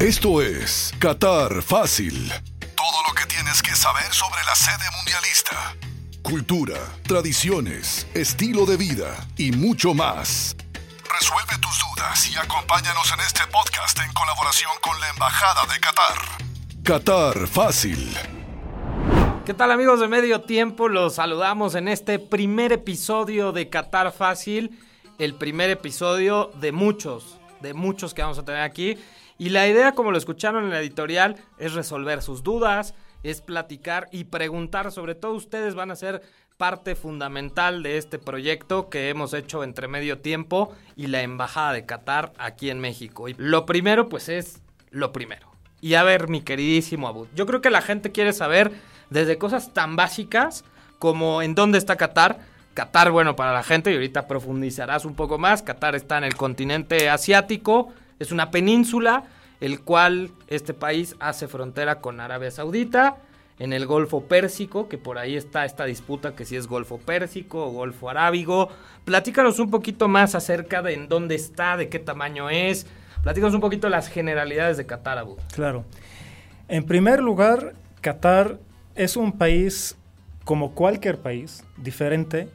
Esto es Qatar Fácil. Todo lo que tienes que saber sobre la sede mundialista. Cultura, tradiciones, estilo de vida y mucho más. Resuelve tus dudas y acompáñanos en este podcast en colaboración con la Embajada de Qatar. Qatar Fácil. ¿Qué tal amigos de Medio Tiempo? Los saludamos en este primer episodio de Qatar Fácil, el primer episodio de muchos, de muchos que vamos a tener aquí. Y la idea, como lo escucharon en la editorial, es resolver sus dudas, es platicar y preguntar. Sobre todo ustedes van a ser parte fundamental de este proyecto que hemos hecho entre Medio Tiempo y la Embajada de Qatar aquí en México. Y lo primero, pues es lo primero. Y a ver, mi queridísimo Abud, yo creo que la gente quiere saber desde cosas tan básicas como en dónde está Qatar. Qatar, bueno, para la gente, y ahorita profundizarás un poco más, Qatar está en el continente asiático, es una península, el cual este país hace frontera con Arabia Saudita, en el Golfo Pérsico, que por ahí está esta disputa que si es Golfo Pérsico o Golfo Arábigo. Platícanos un poquito más acerca de en dónde está, de qué tamaño es. Platícanos un poquito las generalidades de Qatar, Abu. Claro. En primer lugar, Qatar es un país como cualquier país, diferente.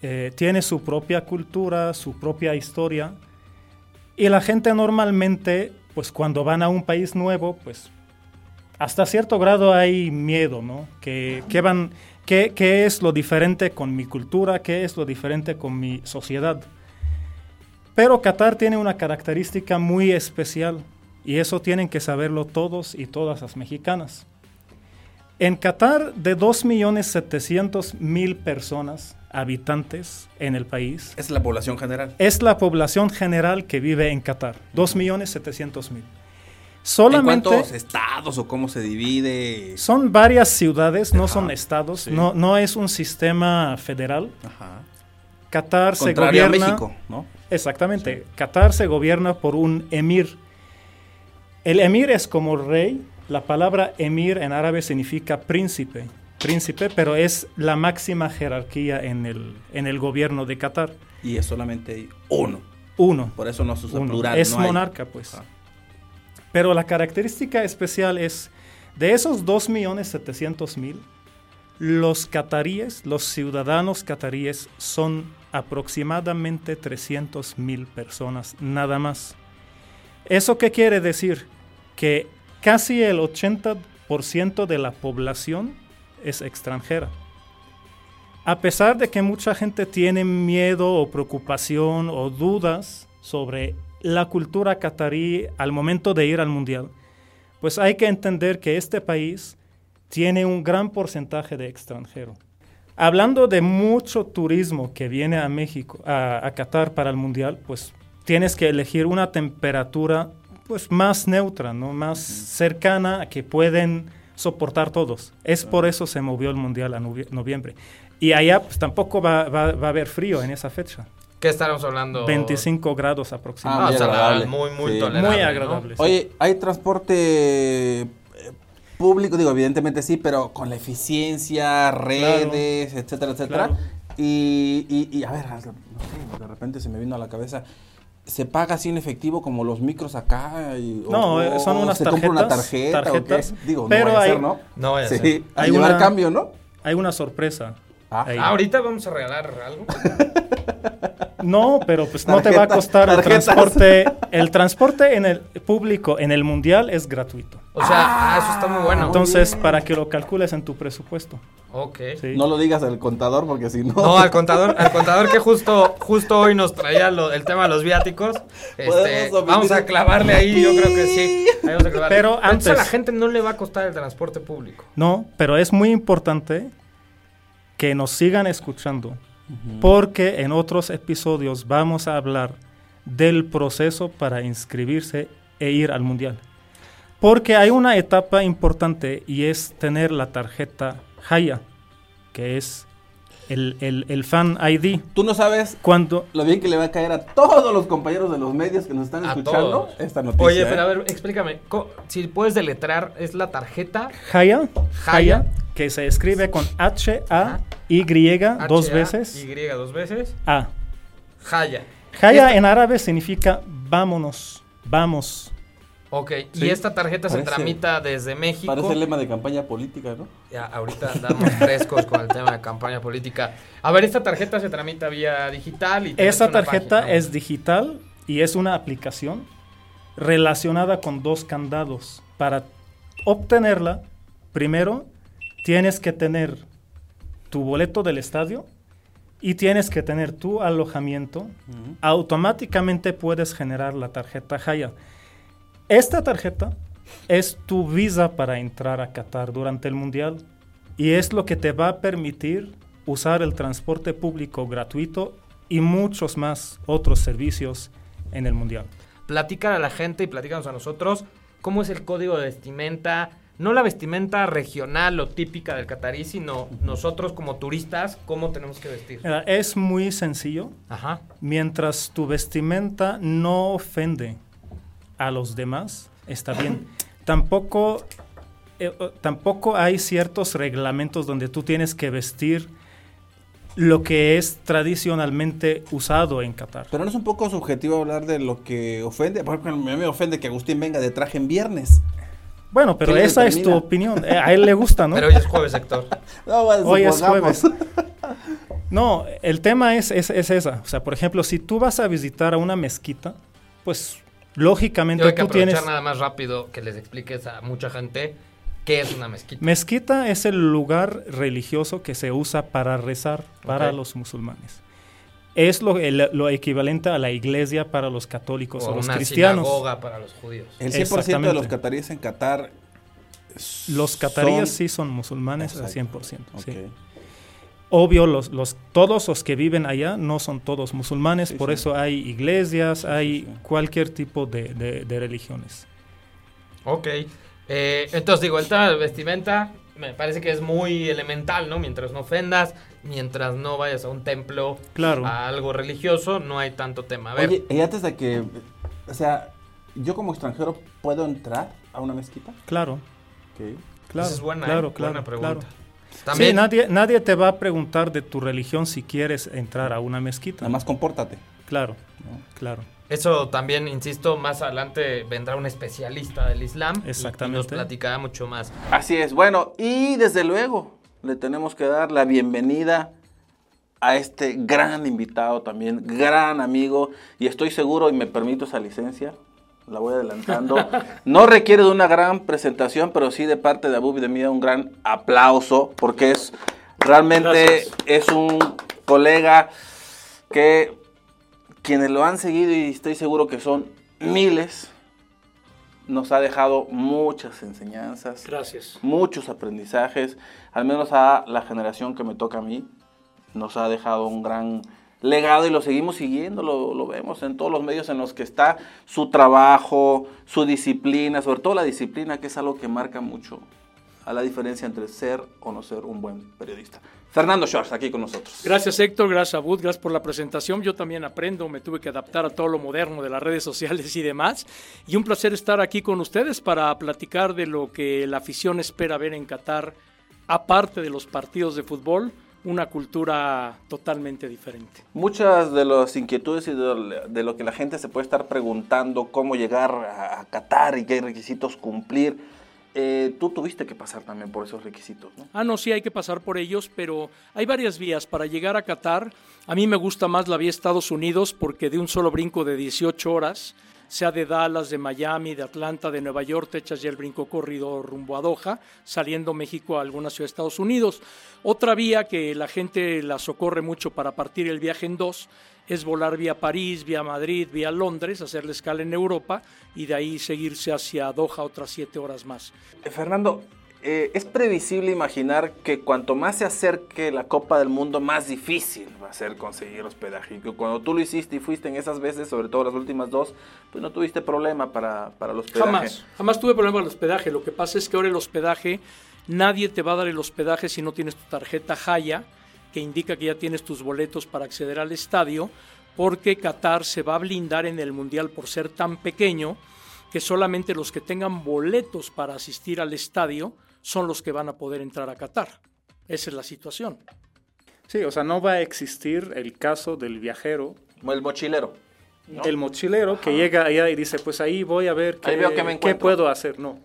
Eh, tiene su propia cultura, su propia historia. Y la gente normalmente, pues cuando van a un país nuevo, pues hasta cierto grado hay miedo, ¿no? ¿Qué, van, qué, ¿Qué es lo diferente con mi cultura? ¿Qué es lo diferente con mi sociedad? Pero Qatar tiene una característica muy especial y eso tienen que saberlo todos y todas las mexicanas. En Qatar, de 2.700.000 personas, habitantes en el país. Es la población general. Es la población general que vive en Qatar, 2.700.000. Solamente, ¿En cuántos estados o cómo se divide? Son varias ciudades, no son estados, no, no es un sistema federal. Ajá. Qatar se gobierna. A México, ¿no? Exactamente. Qatar se gobierna por un emir. El emir es como rey. La palabra emir en árabe significa príncipe. Príncipe, pero es la máxima jerarquía en el, en el gobierno de Qatar. Y es solamente uno. Uno. Por eso no se usa plural. Es monarca, pues. Ah. Pero la característica especial es, de esos 2.700.000, los cataríes, los ciudadanos cataríes, son aproximadamente 300.000 personas, nada más. ¿Eso qué quiere decir? Que casi el 80% de la población es extranjera. A pesar de que mucha gente tiene miedo o preocupación o dudas sobre la cultura catarí al momento de ir al mundial, pues hay que entender que este país tiene un gran porcentaje de extranjero. Hablando de mucho turismo que viene a México, a, Qatar para el mundial, pues tienes que elegir una temperatura pues más neutra, ¿no? más cercana a que pueden soportar todos. Es por eso se movió el mundial a noviembre. Y allá pues, tampoco va, a haber frío en esa fecha. ¿Qué estaremos hablando? 25 grados aproximadamente. Ah, muy, muy tolerable. Muy agradable. Oye, ¿hay transporte público, digo, evidentemente sí, pero con la eficiencia, redes, etcétera, etcétera. Y, y, a ver, no sé, de repente se me vino a la cabeza. ¿Se paga así en efectivo como los micros acá? Y, no, eh, son unas tarjetas. una tarjeta? Tarjetas. Digo, pero no hay, ser, ¿no? No vaya sí, a ser. Hay llevar cambio, ¿no? Hay una sorpresa. Ah, ahorita vamos a regalar algo. No, pero pues no te va a costar el transporte. El transporte en el público en el mundial es gratuito. O sea, ah, eso está muy bueno. Entonces, para que lo calcules en tu presupuesto. Ok. No lo digas al contador porque si no. No, al contador, al contador que justo, justo hoy nos traía el tema de los viáticos. Este, vamos a clavarle ahí, yo creo que sí. Pero antes a la gente no le va a costar el transporte público. No, pero es muy importante que nos sigan escuchando porque en otros episodios vamos a hablar del proceso para inscribirse e ir al mundial. Porque hay una etapa importante y es tener la tarjeta Haya, que es el, fan ID. Tú no sabes cuándo lo bien que le va a caer a todos los compañeros de los medios que nos están escuchando esta noticia. Oye, pero a ver, explícame, si puedes deletrar, ¿es la tarjeta? Haya, Haya, que se escribe con H-A-Y dos veces. Y dos veces. A. Haya. Haya en árabe significa vámonos, vamos. Ok, y esta tarjeta se tramita desde México. Parece el lema de campaña política, ¿no? Ya, ahorita andamos frescos con el tema de campaña política. A ver, esta tarjeta se tramita vía digital y una tarjeta página, ¿no? es digital y es una aplicación relacionada con dos candados. Para obtenerla, primero tienes que tener tu boleto del estadio y tienes que tener tu alojamiento. Automáticamente puedes generar la tarjeta Haya. Esta tarjeta es tu visa para entrar a Qatar durante el Mundial y es lo que te va a permitir usar el transporte público gratuito y muchos más otros servicios en el Mundial. Platícale a la gente y platícanos a nosotros cómo es el código de vestimenta. No la vestimenta regional o típica del catarí, sino nosotros como turistas, cómo tenemos que vestir. Mira, es muy sencillo Ajá. mientras tu vestimenta no ofende a los demás, está bien. Tampoco, eh, tampoco hay ciertos reglamentos donde tú tienes que vestir lo que es tradicionalmente usado en Qatar. Pero no es un poco subjetivo hablar de lo que ofende. Por ejemplo, a mí me ofende que Agustín venga de traje en viernes. Bueno, pero ¿Quién lo esa es tu opinión. Eh, a él le gusta, ¿no? Pero hoy es jueves, Héctor. No, bueno, Hoy es jueves. No, el tema es, es, es esa. O sea, por ejemplo, si tú vas a visitar a una mezquita, pues lógicamente Yo hay que tú aprovechar tienes... nada más rápido que les expliques a mucha gente qué es una mezquita. Mezquita es el lugar religioso que se usa para rezar para los musulmanes. Es lo, el- lo equivalente a la iglesia para los católicos o, o los una cristianos. sinagoga para los judíos. El 100% de los cataríes en Qatar. Los cataríes son- sí son musulmanes al Exacto. 100%. Ok. sí. Obvio, los, los, todos los que viven allá no son todos musulmanes, Sí, por sí. eso hay iglesias, hay sí. cualquier tipo de, de- de religiones. Ok. Eh, entonces digo, el tema de vestimenta me parece que es muy elemental, ¿no? Mientras no ofendas, mientras no vayas a un templo, Claro. a algo religioso, no hay tanto tema. A ver, Oye, y antes de que. O sea, yo como extranjero puedo entrar a una mezquita. Claro, Ok. claro. esa es buena, claro, ¿eh? claro, buena pregunta. claro. También, Sí, nadie, nadie te va a preguntar de tu religión si quieres entrar a una mezquita. Nada más compórtate. Claro, ¿no? claro. eso también, insisto, más adelante vendrá un especialista del Islam y- y, Exactamente. nos platicará mucho más. Así es, bueno, y desde luego le tenemos que dar la bienvenida a este gran invitado también, gran amigo, y estoy seguro, y me permito esa licencia, la voy adelantando, no requiere de una gran presentación, pero sí de parte de Abub y de mí un gran aplauso, porque es realmente Gracias. es un colega que quienes lo han seguido, y estoy seguro que son miles, nos ha dejado muchas enseñanzas, Gracias. muchos aprendizajes, al menos a la generación que me toca a mí, nos ha dejado un gran legado y lo seguimos siguiendo, lo, vemos en todos los medios en los que está su trabajo, su disciplina, sobre todo la disciplina, que es algo que marca mucho a la diferencia entre ser o no ser un buen periodista. Fernando Schwartz, aquí con nosotros. Gracias Héctor, gracias a Bud, gracias por la presentación. Yo también aprendo, me tuve que adaptar a todo lo moderno de las redes sociales y demás. Y un placer estar aquí con ustedes para platicar de lo que la afición espera ver en Qatar, aparte de los partidos de fútbol, una cultura totalmente diferente. Muchas de las inquietudes y de, de lo que la gente se puede estar preguntando, cómo llegar a, a Qatar y qué requisitos cumplir, eh, tú tuviste que pasar también por esos requisitos, ¿no? Ah, no, sí, hay que pasar por ellos, pero hay varias vías para llegar a Qatar. A mí me gusta más la vía Estados Unidos porque de un solo brinco de 18 horas, sea de Dallas, de Miami, de Atlanta, de Nueva York, te echas ya el brinco corrido rumbo a Doha, saliendo México a alguna ciudad de Estados Unidos. Otra vía que la gente la socorre mucho para partir el viaje en dos es volar vía París, vía Madrid, vía Londres, hacer la escala en Europa y de ahí seguirse hacia Doha otras siete horas más. Eh, Fernando, eh, es previsible imaginar que cuanto más se acerque la Copa del Mundo, más difícil va a ser conseguir hospedaje. Y cuando tú lo hiciste y fuiste en esas veces, sobre todo las últimas dos, pues no tuviste problema para, para el hospedaje. Jamás, jamás tuve problema con el hospedaje. Lo que pasa es que ahora el hospedaje, nadie te va a dar el hospedaje si no tienes tu tarjeta Haya, que indica que ya tienes tus boletos para acceder al estadio, porque Qatar se va a blindar en el Mundial por ser tan pequeño que solamente los que tengan boletos para asistir al estadio son los que van a poder entrar a Qatar. Esa es la situación. Sí, o sea, no va a existir el caso del viajero Como el mochilero. el mochilero que llega allá y dice, pues ahí voy a ver qué, me puedo hacer. No.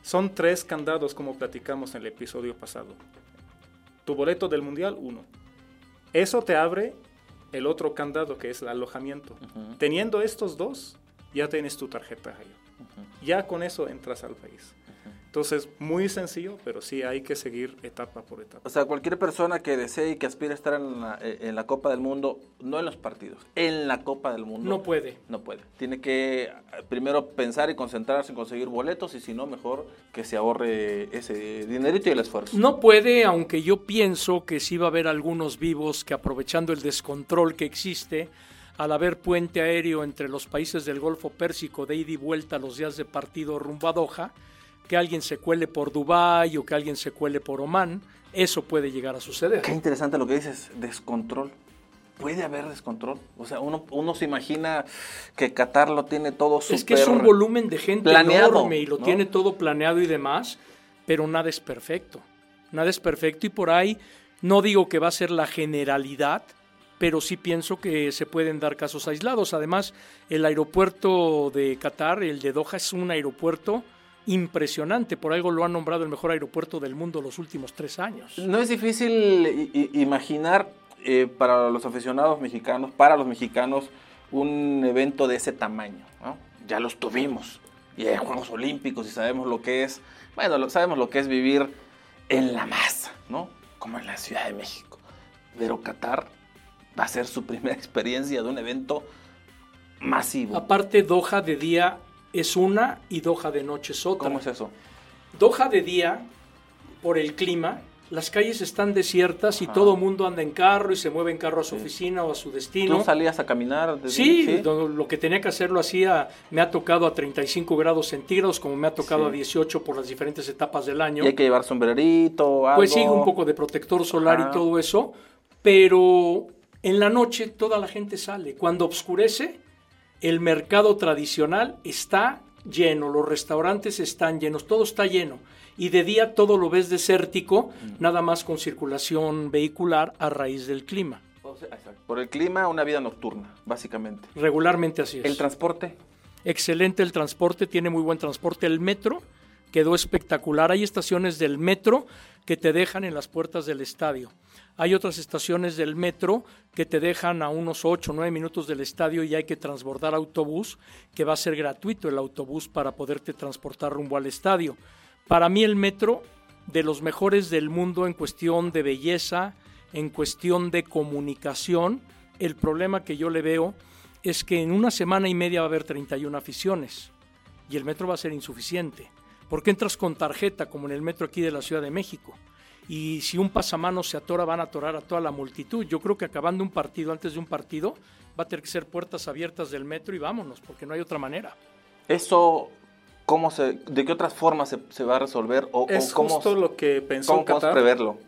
Son tres candados como platicamos en el episodio pasado. Tu boleto del mundial, uno. Eso te abre el otro candado que es el alojamiento. Teniendo estos dos, ya tienes tu tarjeta allá. Ya con eso entras al país. Entonces, muy sencillo, pero sí hay que seguir etapa por etapa. O sea, cualquier persona que desee y que aspire a estar en la, eh, en la Copa del Mundo, no en los partidos, en la Copa del Mundo. No puede. No puede. Tiene que eh, primero pensar y concentrarse en conseguir boletos y si no, mejor que se ahorre ese dinerito y el esfuerzo. No puede, aunque yo pienso que sí va a haber algunos vivos que aprovechando el descontrol que existe, al haber puente aéreo entre los países del Golfo Pérsico de ida y vuelta los días de partido rumbo a Doha, que alguien se cuele por Dubái o que alguien se cuele por Omán, eso puede llegar a suceder. Qué interesante lo que dices, descontrol. Puede haber descontrol. O sea, uno, uno se imagina que Qatar lo tiene todo súper Es que es un volumen de gente planeado, enorme y lo ¿no? tiene todo planeado y demás, pero nada es perfecto. Nada es perfecto y por ahí no digo que va a ser la generalidad, pero sí pienso que se pueden dar casos aislados. Además, el aeropuerto de Qatar, el de Doha, es un aeropuerto impresionante. Por algo lo han nombrado el mejor aeropuerto del mundo los últimos tres años. No es difícil imaginar eh, para los aficionados mexicanos, para los mexicanos, un evento de ese tamaño. ¿no? Ya los tuvimos. Y hay Juegos Olímpicos y sabemos lo que es, bueno, sabemos lo que es vivir en la masa, ¿no? Como en la Ciudad de México. Pero Qatar va a ser su primera experiencia de un evento masivo. Aparte, Doha de día es una y Doha de noche es otra. ¿Cómo es eso? Doha de día, por el clima, las calles están desiertas y Ajá. todo el mundo anda en carro y se mueve en carro a su oficina o a su destino. ¿Tú salías a caminar? desde- Sí, lo, lo que tenía que hacer lo hacía, me ha tocado a 35 grados centígrados, como me ha tocado Sí. a 18 por las diferentes etapas del año. Y hay que llevar sombrerito, algo. Pues sí, un poco de protector solar Ajá. y todo eso, pero en la noche toda la gente sale. Cuando oscurece, el mercado tradicional está lleno, los restaurantes están llenos, todo está lleno. Y de día todo lo ves desértico, nada más con circulación vehicular a raíz del clima. Por el clima, una vida nocturna, básicamente. Regularmente así es. El transporte. Excelente el transporte, tiene muy buen transporte. El metro quedó espectacular. Hay estaciones del metro que te dejan en las puertas del estadio. Hay otras estaciones del metro que te dejan a unos 8 o 9 minutos del estadio y hay que transbordar autobús, que va a ser gratuito el autobús para poderte transportar rumbo al estadio. Para mí el metro, de los mejores del mundo en cuestión de belleza, en cuestión de comunicación, el problema que yo le veo es que en una semana y media va a haber 31 aficiones y el metro va a ser insuficiente. Porque entras con tarjeta, como en el metro aquí de la Ciudad de México. Y si un pasamano se atora, van a atorar a toda la multitud. Yo creo que acabando un partido, antes de un partido, va a tener que ser puertas abiertas del metro y vámonos, porque no hay otra manera. Eso, ¿cómo se, ¿de qué otras formas se, se va a resolver? O, Es o cómo, justo lo que pensó cómo podemos Qatar, preverlo?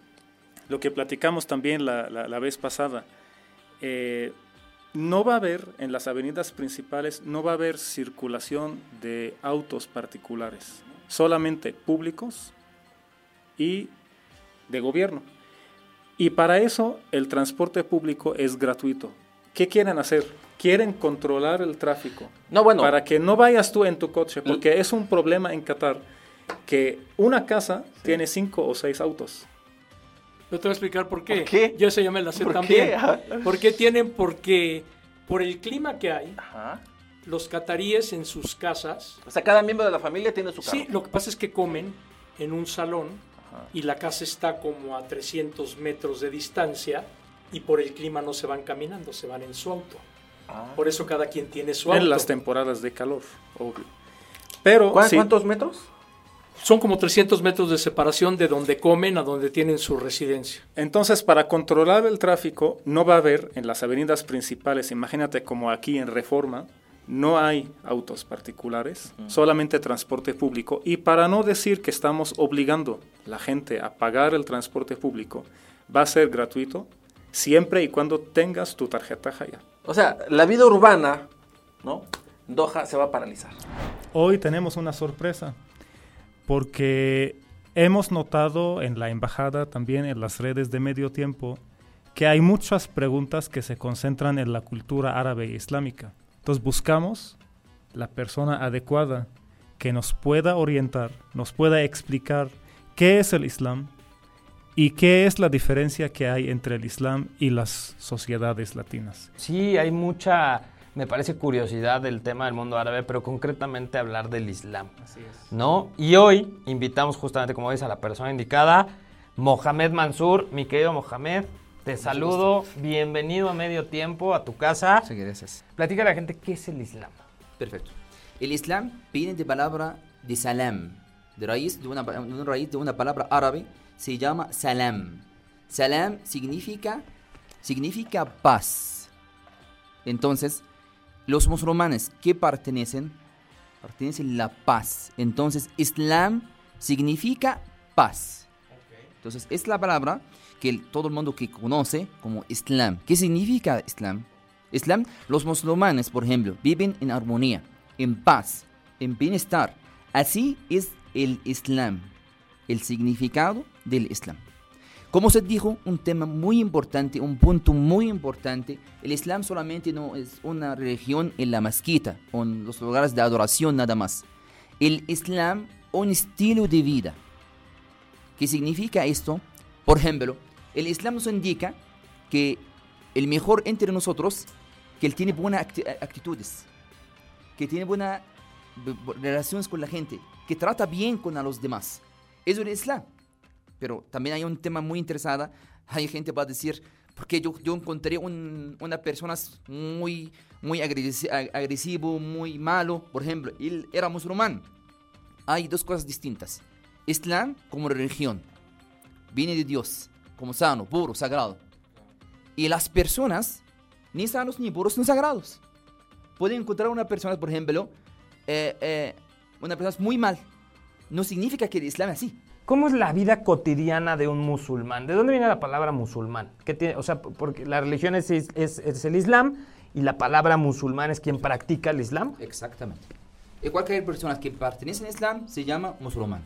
lo que platicamos también la, la- la vez pasada. Eh, no va a haber, en las avenidas principales, no va a haber circulación de autos particulares, solamente públicos y de gobierno. Y para eso el transporte público es gratuito. ¿Qué quieren hacer? Quieren controlar el tráfico. No, bueno, Para que no vayas tú en tu coche, porque es un problema en Qatar que una casa tiene cinco o seis autos. Yo te voy a explicar por qué. ¿Por qué? Yo se me la sé ¿Por también. qué? ¿Por qué tienen? Porque por el clima que hay, Ajá. los cataríes en sus casas O sea, cada miembro de la familia tiene su carro. Sí, lo que pasa es que comen en un salón y la casa está como a 300 metros de distancia y por el clima no se van caminando, se van en su auto. Ah. Por eso cada quien tiene su auto. En las temporadas de calor, obvio. Pero ¿Cuá- sí, ¿Cuántos metros? Son como 300 metros de separación de donde comen a donde tienen su residencia. entonces para controlar el tráfico no va a haber en las avenidas principales, imagínate como aquí en Reforma, no hay autos particulares, solamente transporte público. Y para no decir que estamos obligando a la gente a pagar el transporte público, va a ser gratuito siempre y cuando tengas tu tarjeta Jaya. O sea, la vida urbana, ¿no? Doha se va a paralizar. Hoy tenemos una sorpresa, porque hemos notado en la embajada, también en las redes de medio tiempo, que hay muchas preguntas que se concentran en la cultura árabe e islámica. Entonces buscamos la persona adecuada que nos pueda orientar, nos pueda explicar qué es el Islam y qué es la diferencia que hay entre el Islam y las sociedades latinas. Sí, hay mucha, me parece curiosidad del tema del mundo árabe, pero concretamente hablar del Islam. Así es. ¿No? Y hoy invitamos justamente, como dice, a la persona indicada, Mohamed Mansur. Mi querido Mohamed, te saludo. Bienvenido a medio tiempo a tu casa. Muchas gracias. Platica a la gente qué es el Islam. Perfecto. El Islam viene de palabra de salam, de raíz de una, una raíz de una palabra árabe, se llama salam. Salam significa, significa paz. Entonces, los musulmanes que pertenecen, pertenecen a la paz. Entonces, Islam significa paz. Entonces, es la palabra que todo el mundo que conoce como Islam. ¿Qué significa Islam? Islam, los musulmanes, por ejemplo, viven en armonía, en paz, en bienestar. Así es el Islam, el significado del Islam. Como se dijo, un tema muy importante, un punto muy importante, el Islam solamente no es una religión en la mezquita o en los lugares de adoración nada más. El Islam, un estilo de vida. ¿Qué significa esto? Por ejemplo, el Islam nos indica que el mejor entre nosotros, que él tiene buenas acti- actitudes, que tiene buenas relaciones con la gente, que trata bien con a los demás. Eso es el Islam. Pero también hay un tema muy interesante. Hay gente que va a decir, porque yo, yo encontré un, una persona muy, muy agresi- ag- agresivo, muy malo. Por ejemplo, él era musulmán. Hay dos cosas distintas. Islam como religión. Viene de Dios, como sano, puro, sagrado. Y las personas, ni sanos, ni puros, ni sagrados. Pueden encontrar una persona, por ejemplo, eh, eh, una persona muy mal. No significa que el Islam es así. ¿Cómo es la vida cotidiana de un musulmán? ¿De dónde viene la palabra musulmán? ¿Qué tiene? O sea, porque la religión es, es- es el Islam y la palabra musulmán es quien practica el Islam. Exactamente. Y cualquier persona que pertenece al Islam se llama musulmán.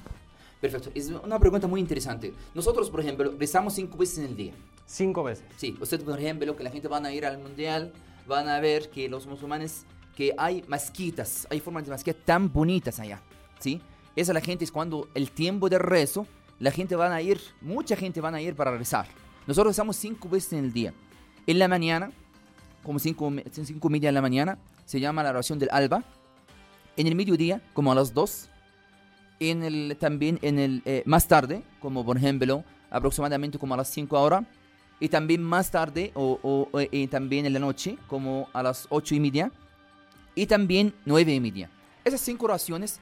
Perfecto. Es una pregunta muy interesante. Nosotros, por ejemplo, rezamos cinco veces en el día. Cinco veces. Sí, usted, por ejemplo, que la gente van a ir al mundial, van a ver que los musulmanes, que hay mezquitas, hay formas de mezquitas tan bonitas allá, ¿sí? Esa la gente es cuando el tiempo de rezo, la gente van a ir, mucha gente van a ir para rezar. Nosotros rezamos cinco veces en el día. En la mañana, como cinco, cinco media de la mañana, se llama la oración del alba. En el mediodía, como a las dos. En el, también en el, eh, más tarde, como por ejemplo, aproximadamente como a las 5 horas. Y también más tarde, o, o- eh, también en la noche, como a las ocho y media. Y también nueve y media. Esas cinco oraciones,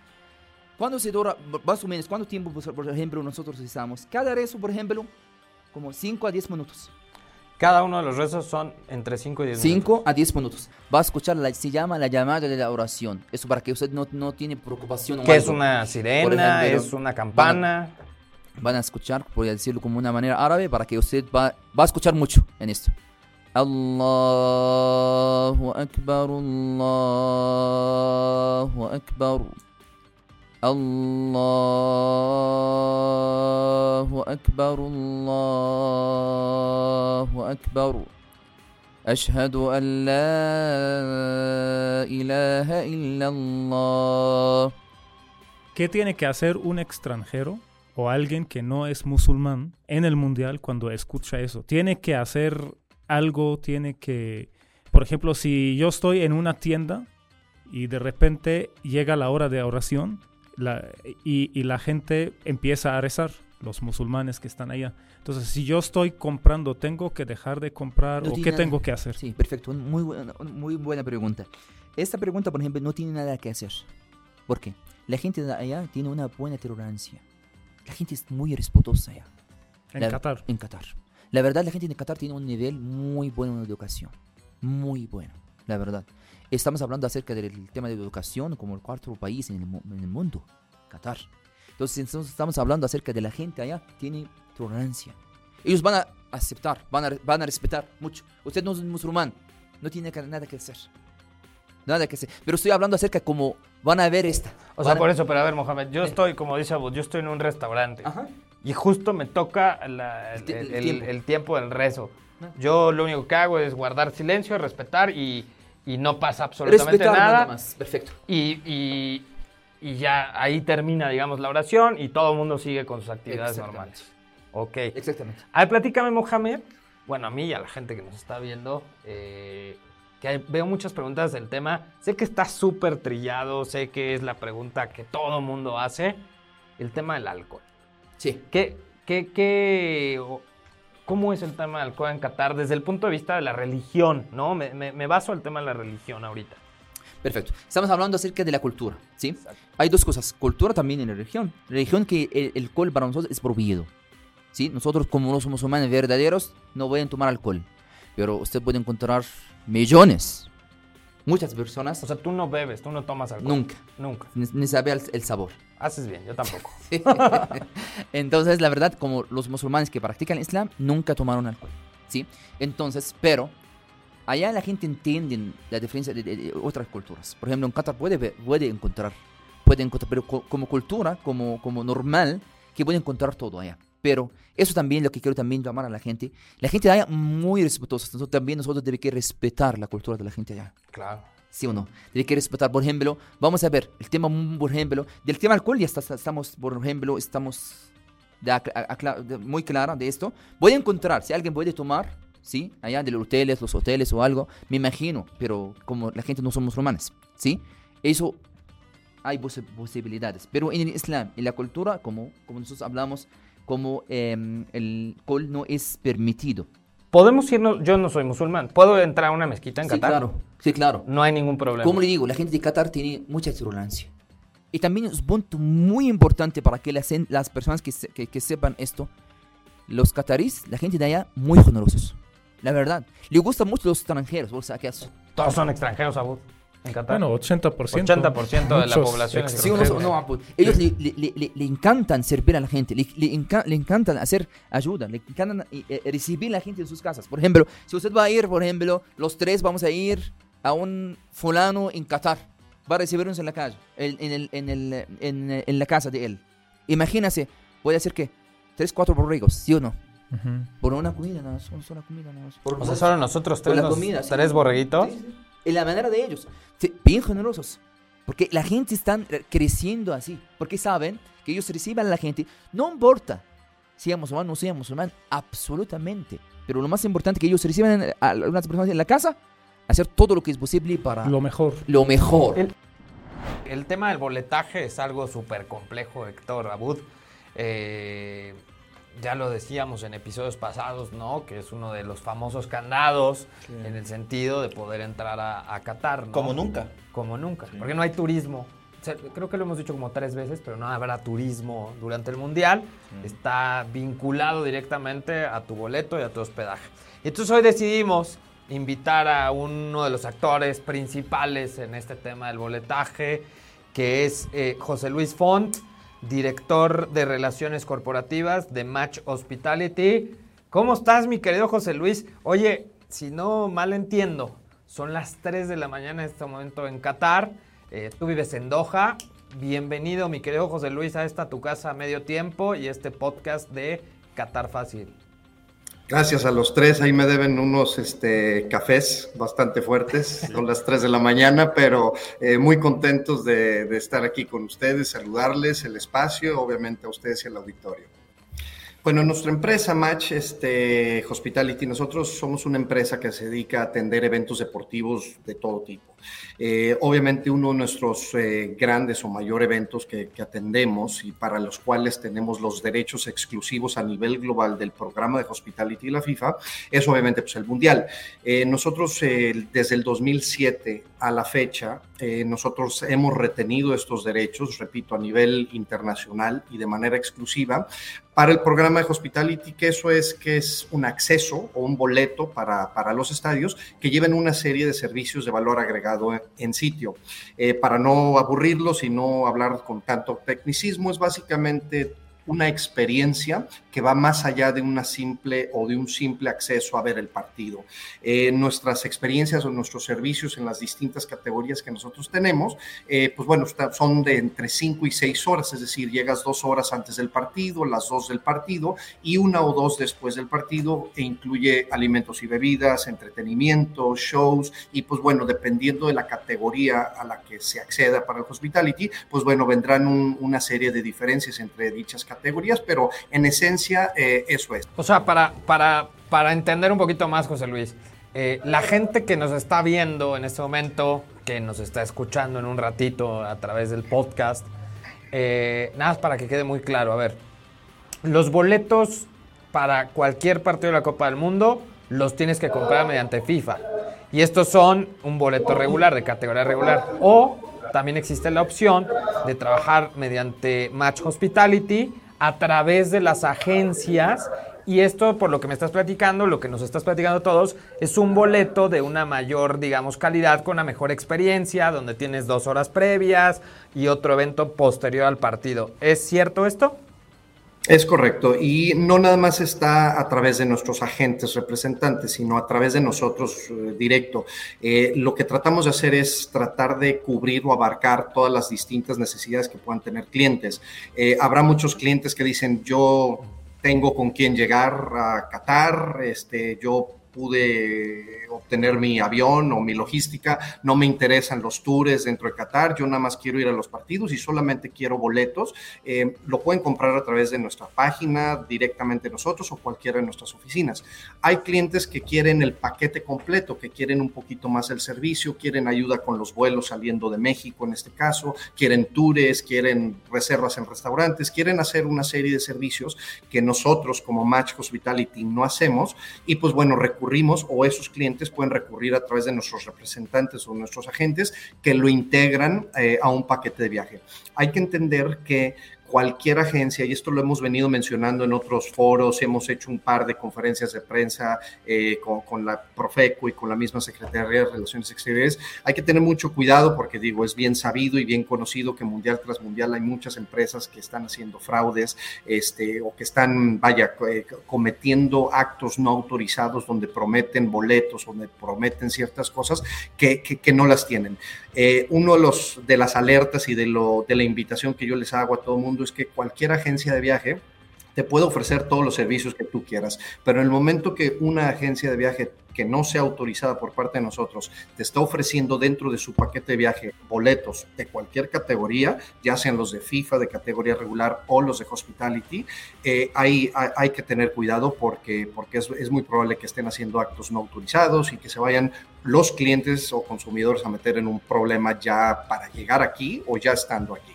cuando se dura, más o menos, ¿cuánto tiempo, por ejemplo, nosotros rezamos? Cada rezo, por ejemplo, como 5 a 10 minutos. Cada uno de los rezos son entre 5 y 10 minutos. 5 a 10 minutos. Va a escuchar, la, se llama la llamada de la oración. Eso para que usted no, no tiene preocupación. Que es una Por sirena, ejemplo, es una campana. Van a escuchar, voy a decirlo como una manera árabe, para que usted va, va a escuchar mucho en esto. Allahu Akbar, Allahu Akbar. Allahu Akbar, Allahu Akbar. أشهد أن لا إله إلا الله ¿Qué tiene que hacer un extranjero o alguien que no es musulmán en el mundial cuando escucha eso? Tiene que hacer algo, tiene que... Por ejemplo, si yo estoy en una tienda y de repente llega la hora de oración la- y, y la gente empieza a rezar, los musulmanes que están allá. Entonces, si yo estoy comprando, ¿tengo que dejar de comprar No o qué nada- tengo que hacer? Sí, perfecto. Muy buena, muy buena pregunta. Esta pregunta, por ejemplo, no tiene nada que hacer. ¿Por qué? La gente de allá tiene una buena tolerancia. La gente es muy respetuosa allá. En La- Qatar. En Qatar. La verdad, la gente de Qatar tiene un nivel muy bueno en educación. Muy bueno, la verdad. Estamos hablando acerca del tema de educación como el cuarto país en el, en el mundo, Qatar. Entonces, entonces estamos hablando acerca de la gente allá, tiene tolerancia. Ellos van a aceptar, van a, van a respetar mucho. Usted no es musulmán, no tiene nada que hacer. Nada que hacer. Pero estoy hablando acerca como van a ver esta. O sea, Van a- por eso, pero a ver, Mohamed, yo estoy, como dice Abud, yo estoy en un restaurante. Ajá. Y justo me toca la- el, El el el- tiempo. el tiempo del rezo. Yo lo único que hago es guardar silencio, respetar y, y no pasa absolutamente Respetar nada. nada más. Perfecto. Y, y- y ya ahí termina, digamos, la oración y todo el mundo sigue con sus actividades normales. Ok. Exactamente. A ver, platícame, Mohamed. Bueno, a mí y a la gente que nos está viendo, eh, que hay- veo muchas preguntas del tema. Sé que está súper trillado, sé que es la pregunta que todo mundo hace. El tema del alcohol. Sí. ¿Qué, qué, qué, ¿Cómo es el tema del alcohol en Qatar desde el punto de vista de la religión? ¿no? Me, me- me baso al tema de la religión ahorita. Perfecto. Estamos hablando acerca de la cultura, ¿sí? Hay dos cosas, cultura también y la religión. Religión que el, el alcohol para nosotros es prohibido, ¿sí? Nosotros como los musulmanes verdaderos no pueden tomar alcohol, pero usted puede encontrar millones, muchas personas, O sea, tú no bebes, tú no tomas alcohol. nunca, Nunca. ni, ni sabe el, el sabor. Haces bien, yo tampoco. Entonces, la verdad, como los musulmanes que practican el Islam nunca tomaron alcohol, ¿sí? Entonces, pero allá la gente entiende la diferencia de, de- de otras culturas. Por ejemplo, en Qatar puede, puede encontrar, puede encontrar, pero co- como cultura, como, como normal, que puede encontrar todo allá. Pero eso también lo que quiero también llamar a la gente. La gente allá muy respetuosa. Nosotros también nosotros debemos que respetar la cultura de la gente allá. Claro. ¿Sí o no? Debe que respetar, por ejemplo, vamos a ver, el tema, por ejemplo, del tema alcohol ya está- estamos, por ejemplo, estamos de de- muy clara de esto. Voy a encontrar, si alguien puede tomar, ¿sí? Allá de los hoteles, los hoteles o algo, me imagino, pero como la gente no somos musulmanes, ¿sí? Eso hay posi- posibilidades. Pero en el Islam, en la cultura, como, como nosotros hablamos, como em, el alcohol no es permitido. Podemos irnos, yo no soy musulmán, ¿puedo entrar a una mezquita en Sí, Qatar? claro, sí, claro. No hay ningún problema. Como le digo, la gente de Qatar tiene mucha tolerancia. Y también es un punto muy importante para que las, las personas que, se- que, que sepan esto. Los catarís, la gente de allá, muy generosos. La verdad. Le gustan mucho los extranjeros, ¿vos sabés acaso? Todos son extranjeros, Abud, en Qatar. Bueno, 80%. 80% de la población Sí, uno- extranjeros. no, ellos le, le- le- le- encantan servir a la gente, le, le enca- le encantan hacer ayuda, le encantan eh, eh, recibir a la gente en sus casas. Por ejemplo, si usted va a ir, por ejemplo, los tres vamos a ir a un fulano en Qatar, va a recibirnos en la calle, en, en el- en el, en, en la casa de él. Imagínese, puede hacer que tres, cuatro borregos, ¿sí o no? Ujú. Por una comida, nada más, una sola comida, nada más. Por- O sea, solo nosotros por tres, nos- comida, sí. tres borreguitos. Sí, sí. En la manera de ellos. Bien generosos. Porque la gente está creciendo así. Porque saben que ellos reciben a la gente. No importa sea musulmán o no sea musulmán. Absolutamente. Pero lo más importante es que ellos reciban a algunas personas en la casa. Hacer todo lo que es posible para Lo mejor. lo mejor. El- El tema del boletaje es algo súper complejo, Héctor Abud. Eh, ya lo decíamos en episodios pasados, ¿no? Que es uno de los famosos candados en el sentido de poder entrar a, a Qatar, ¿no? Como nunca. Como nunca. Porque no hay turismo. O sea, creo que lo hemos dicho como tres veces, pero no habrá turismo durante el Mundial. Está vinculado directamente a tu boleto y a tu hospedaje. Y entonces hoy decidimos invitar a uno de los actores principales en este tema del boletaje, que es eh, José Luis Font, director de Relaciones Corporativas de Match Hospitality. ¿Cómo estás, mi querido José Luis? Oye, si no mal entiendo, son las 3 de la mañana en este momento en Qatar. Eh, tú vives en Doha. Bienvenido, mi querido José Luis, a esta tu casa a medio tiempo y este podcast de Qatar Fácil. Gracias a los tres, ahí me deben unos este, cafés bastante fuertes, son las 3 de la mañana, pero eh, muy contentos de, de estar aquí con ustedes, saludarles, el espacio, obviamente a ustedes y al auditorio. Bueno, nuestra empresa Match este, Hospitality, nosotros somos una empresa que se dedica a atender eventos deportivos de todo tipo. Eh, obviamente uno de nuestros eh, grandes o mayor eventos que, atendemos y para los cuales tenemos los derechos exclusivos a nivel global del programa de Hospitality y la FIFA es obviamente pues, el Mundial. Eh, nosotros desde el 2007 a la fecha, nosotros hemos retenido estos derechos, repito, a nivel internacional y de manera exclusiva para el programa de Hospitality, que eso es que es un acceso o un boleto para, para los estadios que lleven una serie de servicios de valor agregado en, sitio. Eh, para no aburrirlos y no hablar con tanto tecnicismo, es básicamente una experiencia que va más allá de una simple o de un simple acceso a ver el partido. Eh, nuestras experiencias o nuestros servicios en las distintas categorías que nosotros tenemos, eh, pues bueno, son de entre 5 y 6 horas, es decir, llegas dos horas antes del partido, las dos del partido y una o dos después del partido e incluye alimentos y bebidas, entretenimiento, shows y pues bueno, dependiendo de la categoría a la que se acceda para el hospitality, pues bueno, vendrán una serie de diferencias entre dichas categorías, pero en esencia eh, eso es. O sea, para, para, para entender un poquito más, José Luis, eh, la gente que nos está viendo en este momento, que nos está escuchando en un ratito a través del podcast, eh, nada más para que quede muy claro, a ver, los boletos para cualquier partido de la Copa del Mundo los tienes que comprar mediante FIFA. Y estos son un boleto regular, de categoría regular. O también existe la opción de trabajar mediante Match Hospitality a través de las agencias. Y esto, por lo que me estás platicando, lo que nos estás platicando todos, es un boleto de una mayor, digamos, calidad, con una mejor experiencia, donde tienes dos horas previas y otro evento posterior al partido. ¿Es cierto esto? Es correcto, y no nada más está a través de nuestros agentes representantes, sino a través de nosotros eh, directo. Eh, lo que tratamos de hacer es tratar de cubrir o abarcar todas las distintas necesidades que puedan tener clientes. Eh, habrá muchos clientes que dicen, yo tengo con quién llegar a Qatar, este, yo pude obtener mi avión o mi logística, no me interesan los tours dentro de Qatar, yo nada más quiero ir a los partidos y solamente quiero boletos, eh, lo pueden comprar a través de nuestra página, directamente nosotros o cualquiera de nuestras oficinas. Hay clientes que quieren el paquete completo, que quieren un poquito más el servicio, quieren ayuda con los vuelos saliendo de México en este caso, quieren tours, quieren reservas en restaurantes, quieren hacer una serie de servicios que nosotros como Match Hospitality no hacemos y pues bueno, recurrimos o esos clientes pueden recurrir a través de nuestros representantes o nuestros agentes que lo integran eh, a un paquete de viaje. Hay que entender que cualquier agencia, y esto lo hemos venido mencionando en otros foros, hemos hecho un par de conferencias de prensa eh, con, la Profeco y con la misma Secretaría de Relaciones Exteriores, hay que tener mucho cuidado porque digo, es bien sabido y bien conocido que mundial tras mundial hay muchas empresas que están haciendo fraudes este, o que están, vaya, eh, cometiendo actos no autorizados donde prometen boletos, donde prometen ciertas cosas que, que, no las tienen. Eh, uno de, los, de las alertas y de, lo, de la invitación que yo les hago a todo el mundo es que cualquier agencia de viaje te puede ofrecer todos los servicios que tú quieras, pero en el momento que una agencia de viaje que no sea autorizada por parte de nosotros te está ofreciendo dentro de su paquete de viaje boletos de cualquier categoría, ya sean los de FIFA, de categoría regular o los de hospitality, eh, hay, hay, que tener cuidado porque, porque es, es muy probable que estén haciendo actos no autorizados y que se vayan los clientes o consumidores a meter en un problema ya para llegar aquí o ya estando aquí.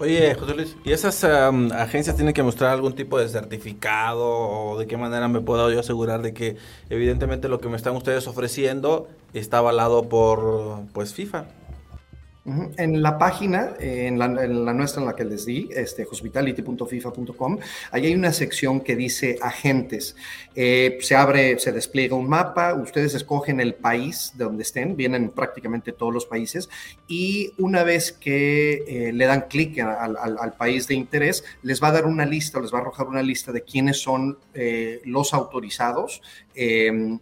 Oye, José Luis, ¿y esas agencias tienen que mostrar algún tipo de certificado o de qué manera me puedo yo asegurar de que evidentemente lo que me están ustedes ofreciendo está avalado por pues FIFA? En la página, en la, nuestra, en la que les di, este, hospitality.fifa.com, ahí hay una sección que dice agentes. Eh, se abre, se despliega un mapa, ustedes escogen el país de donde estén, vienen prácticamente todos los países, y una vez que eh, le dan clic al, país de interés, les va a dar una lista, les va a arrojar una lista de quiénes son eh, los autorizados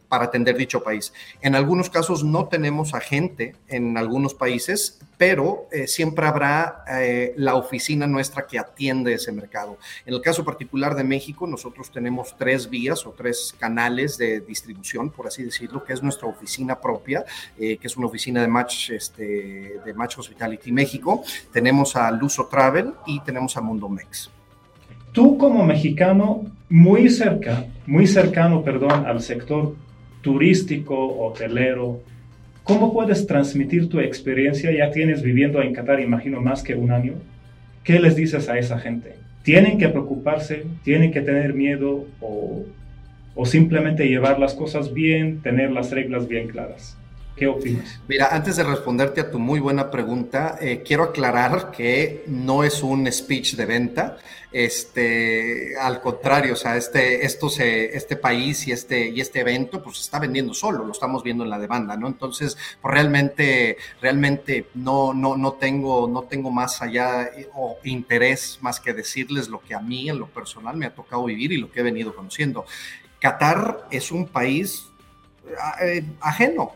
para atender dicho país. En algunos casos no tenemos agente en algunos países, pero eh, siempre habrá eh, la oficina nuestra que atiende ese mercado. En el caso particular de México, nosotros tenemos tres vías o tres canales de distribución, por así decirlo, que es nuestra oficina propia, eh, que es una oficina de Match, este, de Match Hospitality México. Tenemos a Luso Travel y tenemos a Mundo Mex. Tú como mexicano, muy cerca, muy cercano, perdón, al sector turístico, hotelero, ¿Cómo puedes transmitir tu experiencia? Ya tienes viviendo en Qatar, imagino, más que un año. ¿Qué les dices a esa gente? ¿Tienen que preocuparse? ¿Tienen que tener miedo? ¿O, o simplemente llevar las cosas bien, tener las reglas bien claras? ¿Qué opinas? Mira, antes de responderte a tu muy buena pregunta, eh, quiero aclarar que no es un speech de venta. Este, al contrario, o sea, este, esto se, este país y este, y este evento, pues está vendiendo solo, lo estamos viendo en la demanda, ¿no? Entonces, pues realmente, realmente no, no, no tengo, no tengo más allá eh, o interés más que decirles lo que a mí en lo personal me ha tocado vivir y lo que he venido conociendo. Qatar es un país eh, ajeno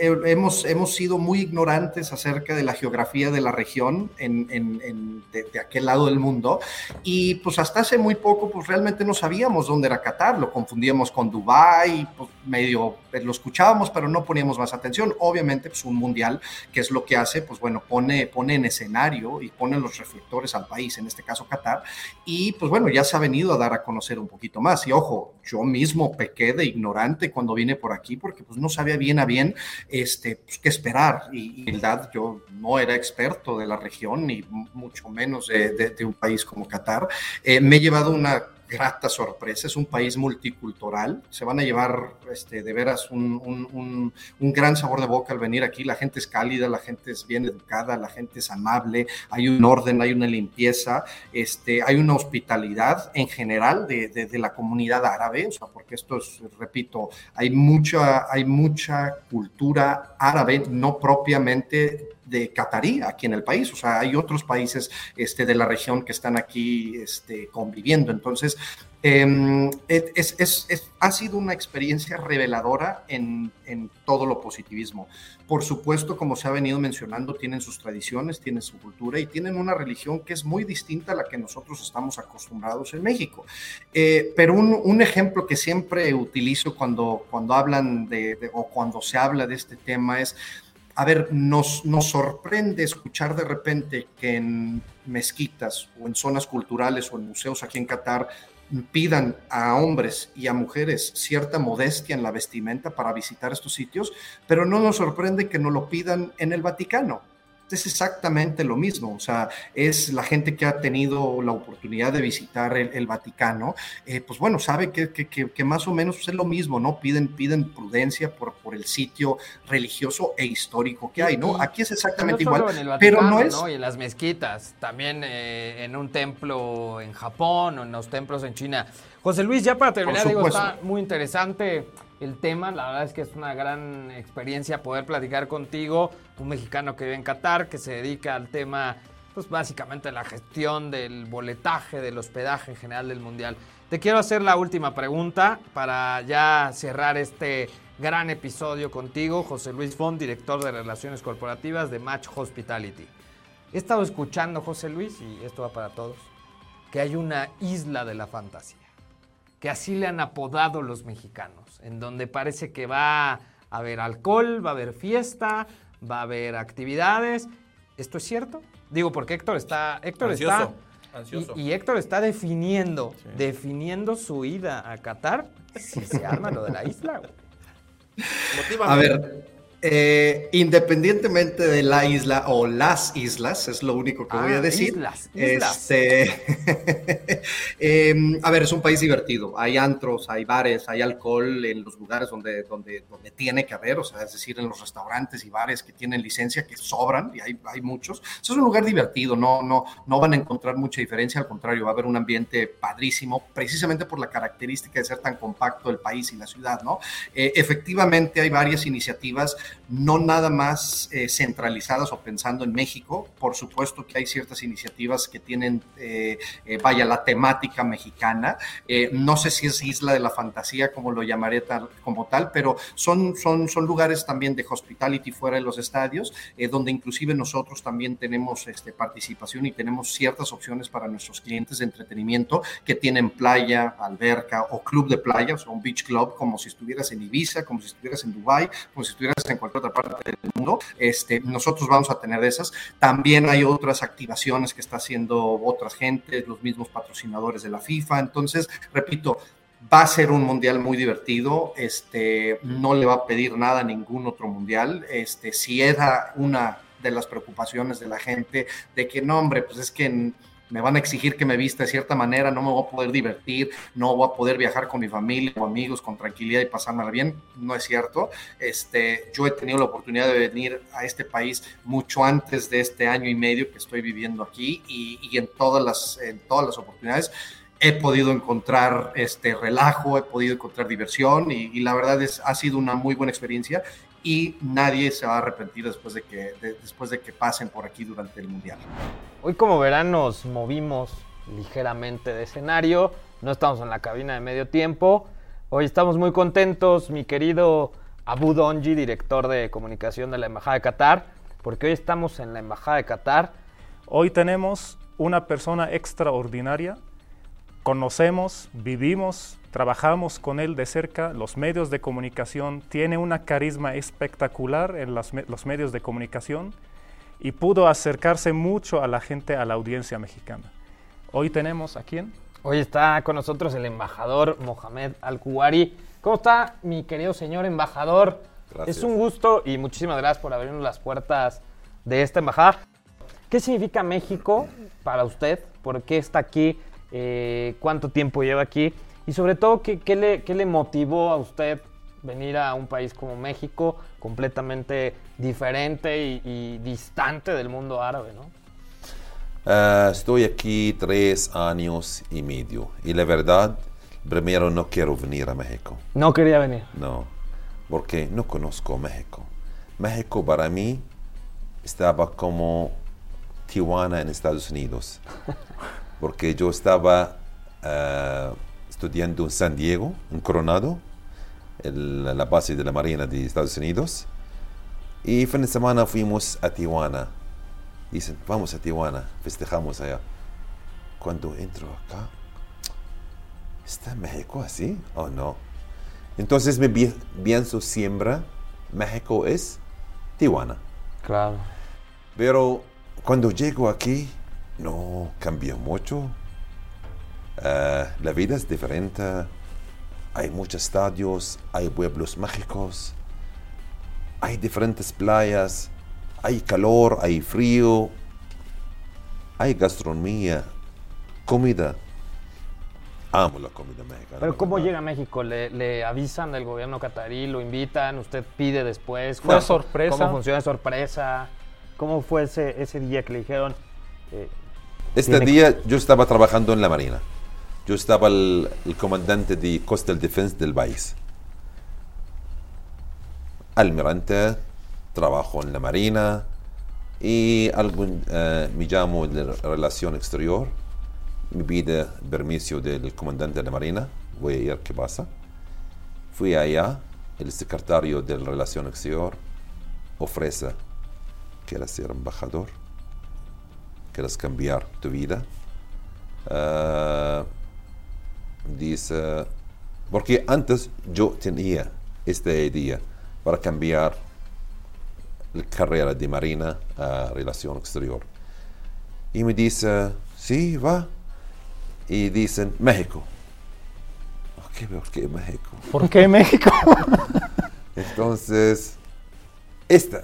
hemos, hemos sido muy ignorantes acerca de la geografía de la región en, de, aquel lado del mundo y pues hasta hace muy poco pues realmente no sabíamos dónde era Qatar, lo confundíamos con Dubái, pues medio lo escuchábamos pero no poníamos más atención. Obviamente pues un mundial que es lo que hace, pues bueno, pone, pone en escenario y pone los reflectores al país, en este caso Qatar, y pues bueno, ya se ha venido a dar a conocer un poquito más. Y ojo, yo mismo pequé de ignorante cuando vine por aquí porque pues no sabía bien a bien este, pues, qué esperar. Y, en verdad, yo no era experto de la región, ni mucho menos de, un país como Qatar. Eh, me he llevado una grata sorpresa. Es un país multicultural. Se van a llevar este, de veras un, un, un, gran sabor de boca al venir aquí. La gente es cálida, la gente es bien educada, la gente es amable, hay un orden, hay una limpieza, este, hay una hospitalidad en general de, de, la comunidad árabe, porque esto es, repito, hay mucha, hay mucha cultura árabe, no propiamente de catarí aquí en el país. O sea, hay otros países este, de la región que están aquí este, conviviendo. Entonces, em, es, ha sido una experiencia reveladora en, en, todo lo positivismo. Por supuesto, como se ha venido mencionando, tienen sus tradiciones, tienen su cultura y tienen una religión que es muy distinta a la que nosotros estamos acostumbrados en México. Eh, pero un, un, ejemplo que siempre utilizo cuando, cuando hablan de, o cuando se habla de este tema es a ver, nos, sorprende escuchar de repente que en mezquitas o en zonas culturales o en museos aquí en Qatar pidan a hombres y a mujeres cierta modestia en la vestimenta para visitar estos sitios, pero no nos sorprende que no lo pidan en el Vaticano es exactamente lo mismo, o sea, es la gente que ha tenido la oportunidad de visitar el, Vaticano, eh, pues bueno, sabe que, que, más o menos es lo mismo, ¿no? Piden, piden prudencia por, por el sitio religioso e histórico que hay, ¿no? Aquí es exactamente igual, pero no es... Y en las mezquitas, también eh, en un templo en Japón o en los templos en China. José Luis, ya para terminar, digo, está muy interesante el tema. La verdad es que es una gran experiencia poder platicar contigo, un mexicano que vive en Qatar, que se dedica al tema, pues básicamente la gestión del boletaje, del hospedaje en general del Mundial. Te quiero hacer la última pregunta para ya cerrar este gran episodio contigo, José Luis Font, director de Relaciones Corporativas de Match Hospitality. He estado escuchando, José Luis, y esto va para todos, que hay una isla de la fantasía, que así le han apodado los mexicanos en donde parece que va a haber alcohol, va a haber fiesta, va a haber actividades. ¿Esto es cierto? Digo, porque Héctor está. Héctor está. Y, Héctor está definiendo, definiendo su ida a Qatar si se arma lo de la isla. A ver, eh, independientemente de la isla o las islas, es lo único que voy a ah, decir. Islas, islas. Este, em, a ver, es un país divertido. Hay antros, hay bares, hay alcohol en los lugares donde, donde, donde tiene que haber, o sea, es decir, en los restaurantes y bares que tienen licencia, que sobran, y hay, hay muchos. es un lugar divertido, no, no, no van a encontrar mucha diferencia, al contrario, va a haber un ambiente padrísimo, precisamente por la característica de ser tan compacto el país y la ciudad, ¿no? Eh, efectivamente, hay varias iniciativas no nada más eh, centralizadas o pensando en México. Por supuesto que hay ciertas iniciativas que tienen, eh, eh, vaya, la temática mexicana. no sé si es isla de la fantasía, como lo llamaré como tal, pero son, son, son lugares también de hospitality fuera de los estadios, donde inclusive nosotros también tenemos este, participación y tenemos ciertas opciones para nuestros clientes de entretenimiento que tienen playa, alberca o club de playa, o un beach club, como si estuvieras en Ibiza, como si estuvieras en Dubai, como si estuvieras en cualquier otra parte del mundo. Este, nosotros vamos a tener esas. También hay otras activaciones que está haciendo otras gentes, los mismos patrocinadores de la FIFA. Entonces, repito, va a ser un mundial muy divertido. Este, no le va a pedir nada a ningún otro mundial. Este, si era una de las preocupaciones de la gente de que no, hombre, pues es que me van a exigir que me vista de cierta manera, no me voy a poder divertir, no voy a poder viajar con mi familia o amigos con tranquilidad y pasármela bien. No es cierto. Este, yo he tenido la oportunidad de venir a este país mucho antes de este año y medio que estoy viviendo aquí y, y en, todas las, en todas las oportunidades he podido encontrar este relajo, he podido encontrar diversión y, y, la verdad es ha sido una muy buena experiencia y nadie se va a arrepentir después de que de, después de que pasen por aquí durante el mundial. Hoy como verán nos movimos ligeramente de escenario, no estamos en la cabina de medio tiempo. Hoy estamos muy contentos, mi querido Abu Donji, director de comunicación de la Embajada de Qatar, porque hoy estamos en la Embajada de Qatar. Hoy tenemos una persona extraordinaria conocemos, vivimos, trabajamos con él de cerca, los medios de comunicación, tiene una carisma espectacular en los, los, medios de comunicación y pudo acercarse mucho a la gente, a la audiencia mexicana. Hoy tenemos a quién? Hoy está con nosotros el embajador Mohamed Al-Kuwari. ¿Cómo está mi querido señor embajador? Gracias. Es un gusto y muchísimas gracias por abrirnos las puertas de esta embajada. ¿Qué significa México para usted? ¿Por qué está aquí? eh, cuánto tiempo lleva aquí y sobre todo qué, qué, le, qué le motivó a usted venir a un país como México, completamente diferente y, y distante del mundo árabe, ¿no? Uh, estoy aquí tres años y medio y la verdad, primero no quiero venir a México. No quería venir. No, porque no conozco México. México para mí estaba como Tijuana en Estados Unidos. porque yo estaba uh, estudiando en San Diego, en Coronado, en la base de la Marina de Estados Unidos. Y fin de semana fuimos a Tijuana. Dicen, vamos a Tijuana, festejamos allá. Cuando entro acá, ¿está México así o no? Entonces me pienso siempre, México es Tijuana. Claro. Pero cuando llego aquí, no cambió mucho. Uh, la vida es diferente. Hay muchos estadios, hay pueblos mágicos, hay diferentes playas, hay calor, hay frío, hay gastronomía, comida. Amo la comida mexicana. Pero ¿cómo llega a México? ¿Le, ¿Le, avisan del gobierno catarí? ¿Lo invitan? ¿Usted pide después? ¿Fue sorpresa? ¿Cómo funciona sorpresa? ¿Cómo fue ese, ese día que le dijeron, eh, este día yo estaba trabajando en la Marina. Yo estaba el, el comandante de Coastal Defense del país. Almirante, trabajo en la Marina y algún, uh, me llamo de Relación Exterior. Me pide permiso del comandante de la Marina. Voy a ir, ¿qué pasa? Fui allá, el secretario de Relación Exterior ofrece, ¿quieres ser embajador? quieres cambiar tu vida. Uh, dice, porque antes yo tenía esta idea para cambiar la carrera de Marina a Relación Exterior. Y me dice, sí, va. Y dicen, México. Okay, ¿Por qué México? ¿Por qué México? Entonces, esta,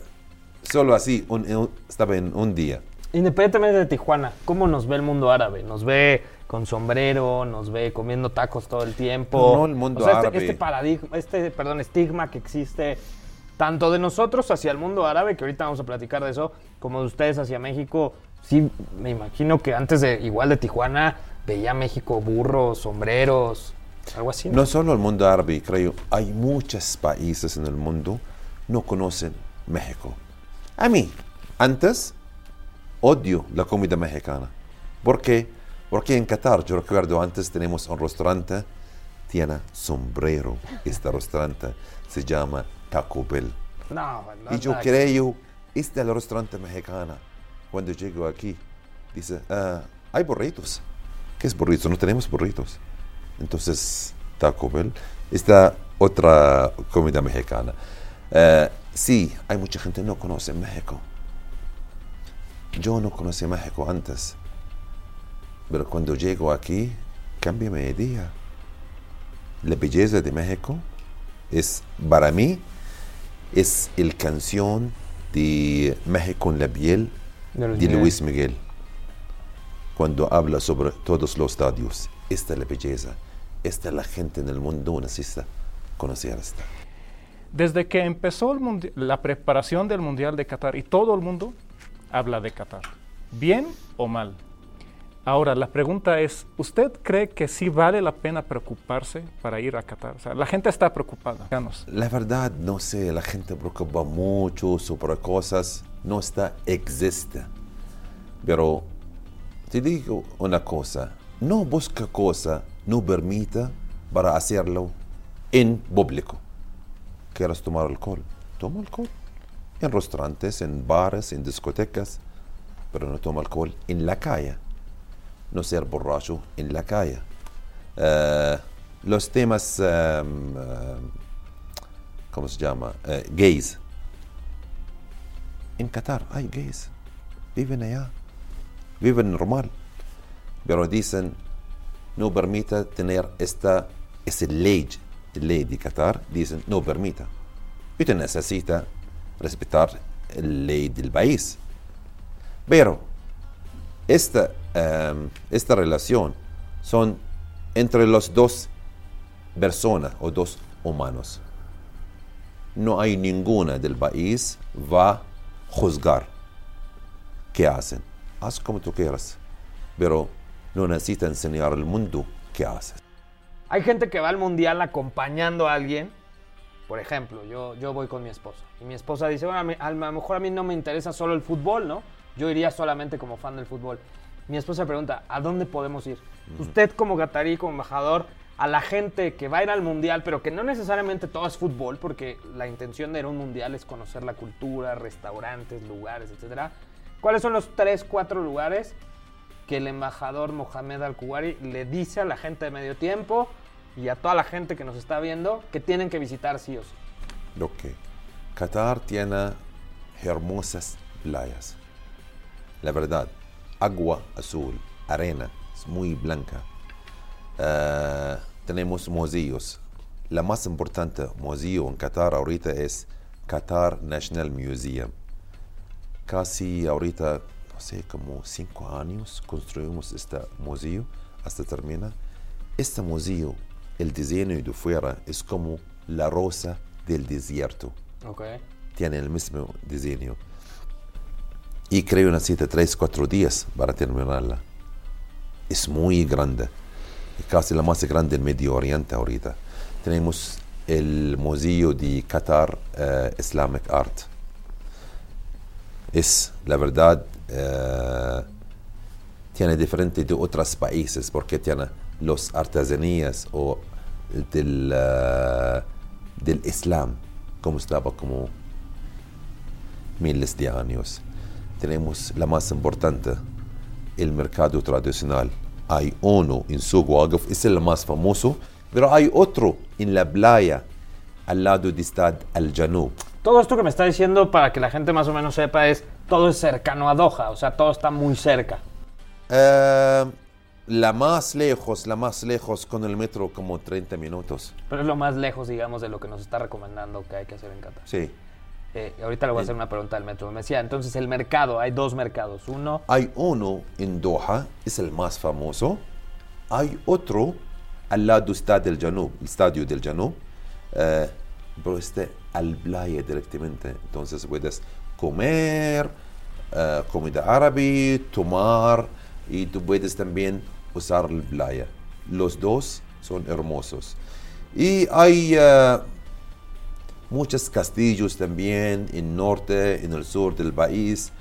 solo así, un, un, estaba en un día. Independientemente de Tijuana, ¿cómo nos ve el mundo árabe? ¿Nos ve con sombrero? ¿Nos ve comiendo tacos todo el tiempo? No, el mundo o sea, árabe. Este, este, paradigma, este, perdón, estigma que existe tanto de nosotros hacia el mundo árabe, que ahorita vamos a platicar de eso, como de ustedes hacia México. Sí, me imagino que antes de, igual de Tijuana, veía México burros, sombreros, algo así. ¿no? no solo el mundo árabe, creo, hay muchos países en el mundo no conocen México. A mí, antes odio la comida mexicana. ¿Por qué? Porque en Qatar, yo recuerdo antes tenemos un restaurante, tiene sombrero. Este restaurante se llama Taco Bell. No, no y yo creo, este es el restaurante mexicano. Cuando llego aquí, dice, uh, hay burritos. ¿Qué es burritos? No tenemos burritos. Entonces, Taco Bell, esta otra comida mexicana. Uh, sí, hay mucha gente que no conoce México. Yo no conocí México antes, pero cuando llego aquí, cambia mi idea. La belleza de México es, para mí, es el canción de México en la piel de, de Luis Miguel. cuando habla sobre todos los estadios. Esta es la belleza. Esta es la gente en el mundo necesita conocer esta. Desde que empezó el la preparación del Mundial de Qatar y todo el mundo habla de Qatar, bien o mal. Ahora, la pregunta es, ¿usted cree que sí vale la pena preocuparse para ir a Qatar? O sea, la gente está preocupada. La verdad, no sé, la gente preocupa mucho sobre cosas, no está, existe. Pero te digo una cosa, no busca cosa, no permita para hacerlo en público. ¿Quieres tomar alcohol? Toma alcohol. En restaurantes, en bares, en discotecas, pero no toma alcohol en la calle. No ser borracho en la calle. Eh, los temas, em, em, ¿cómo se llama? Eh, gays. En Qatar hay gays. Viven allá. Viven normal. Pero dicen, no permita tener esta, esa ley, ley de Qatar. Dicen, no permita. Usted necesita respetar la ley del país. Pero esta, em, esta relación son entre los dos personas o dos humanos. No hay ninguna del país va a juzgar qué hacen. Haz como tú quieras, pero no necesita enseñar al mundo qué haces. Hay gente que va al mundial acompañando a alguien. Por ejemplo, yo, yo voy con mi esposa. Y mi esposa dice, bueno, a, mí- a lo mejor a mí no me interesa solo el fútbol, ¿no? Yo iría solamente como fan del fútbol. Mi esposa pregunta, ¿a dónde podemos ir? Usted como gatarí, como embajador, a la gente que va a ir al mundial, pero que no necesariamente todo es fútbol, porque la intención de ir a un mundial es conocer la cultura, restaurantes, lugares, etcétera. ¿Cuáles son los tres, cuatro lugares que el embajador Mohamed Al-Kuwari le dice a la gente de medio tiempo y a toda la gente que nos está viendo que tienen que visitar sí o sí. Lo que Qatar tiene hermosas playas. La verdad, agua azul, arena, es muy blanca. Eh, tenemos museos. La más importante museo en Qatar ahorita es Qatar National Museum. Casi ahorita, no sé, como cinco años construimos este museo hasta termina. Este museo, el diseño de fuera es como la rosa del desierto. Ok. Tiene el mismo diseño. Y creo necesita 3, 4 días para terminarla. Es muy grande. Casi la más grande del Medio Oriente ahorita. Tenemos el Museo de Qatar eh, Islamic Art. Es, la verdad, eh, tiene diferente de otros países porque tiene los artesanías o del, eh, del Islam, como estaba como miles de años. Tenemos la más importante, el mercado tradicional. Hay uno en Suq Waqf, es el más famoso, pero hay otro en la playa, al lado de Stad Al-Janub. Todo esto que me está diciendo para que la gente más o menos sepa es todo es cercano a Doha, o sea, todo está muy cerca. Eh, la más lejos, la más lejos con el metro como 30 minutos. Pero es lo más lejos, digamos, de lo que nos está recomendando que hay que hacer en Qatar. Sí. Eh, ahorita le voy a hacer una pregunta del metro. Me decía, entonces el mercado, hay dos mercados. Uno, Hay uno en Doha, es el más famoso. Hay otro al lado está del Janub, el estadio del Janub, eh, pero este al playa directamente. Entonces puedes comer, eh, comida árabe, tomar y tú puedes también usar la playa. Los dos son hermosos. Y hay eh, muchos castillos también en el norte, en el sur del país.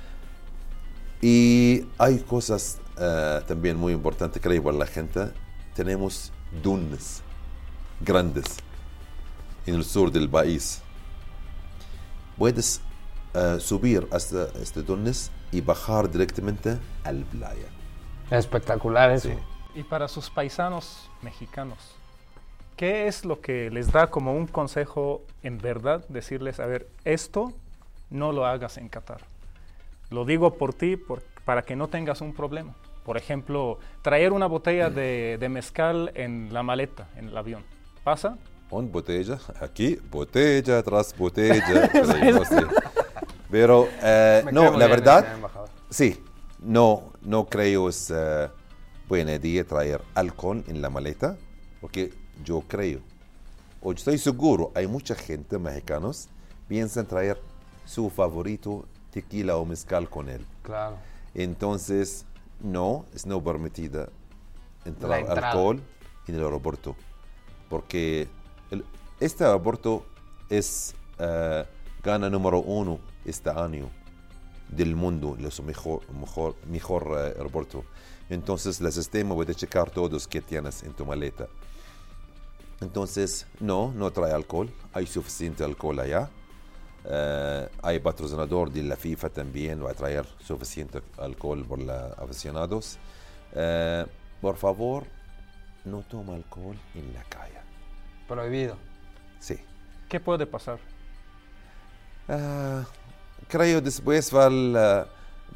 Y hay cosas eh, también muy importantes, creo, para la gente. Tenemos dunas grandes en el sur del país. Puedes eh, subir hasta este dunas y bajar directamente al playa. espectacular eso. Sí. Y para sus paisanos mexicanos, ¿qué es lo que les da como un consejo en verdad? Decirles, a ver, esto no lo hagas en Qatar. Lo digo por ti por- para que no tengas un problema. Por ejemplo, traer una botella de, de mezcal en la maleta, en el avión. ¿Pasa? Un botella, aquí, botella tras botella. pero no sé. Pero, eh, no, la verdad. Sí, no, no creo es eh, buena idea traer alcohol en la maleta, porque yo creo, o estoy seguro, hay mucha gente, mexicanos, piensan traer su favorito tequila o mezcal con él. Claro. Entonces, no, es no permitida entrar alcohol en el aeropuerto. Porque el- este aeropuerto es eh, gana número uno este año del mundo, mejor, mejor, mejor eh, aeropuerto. Entonces, el sistema puede checar todos que tienes en tu maleta. Entonces, no, no trae alcohol. Hay suficiente alcohol allá. Eh, hay patrocinador de la FIFA también, va a traer suficiente alcohol por los aficionados. Eh, por favor, no toma alcohol en la calle. Prohibido. Sí. ¿Qué puede pasar? Ah, creo después va el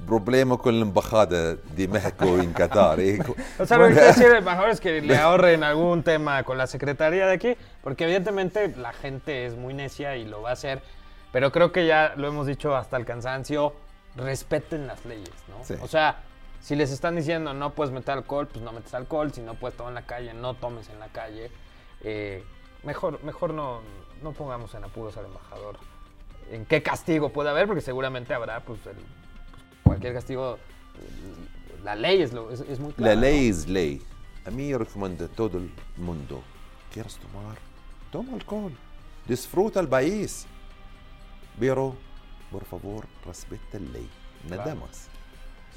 problema con la embajada de México en Qatar. ¿eh? O sea, lo que quiero decir mejor es que le ahorren algún tema con la secretaría de aquí, porque evidentemente la gente es muy necia y lo va a hacer, pero creo que ya lo hemos dicho hasta el cansancio, respeten las leyes, ¿no? Sí. O sea, si les están diciendo no puedes meter alcohol, pues no metes alcohol, si no puedes tomar en la calle, no tomes en la calle. Eh, mejor mejor no, no pongamos en apuros al embajador. ¿En qué castigo puede haber? Porque seguramente habrá, pues, el- cualquier castigo. La ley es, lo, es, es muy clara. La ¿no? ley es ley. A mí yo recomiendo a todo el mundo, ¿quieres tomar? Toma alcohol. Disfruta el país. Pero, por favor, respeta la ley. Nada Claro. más.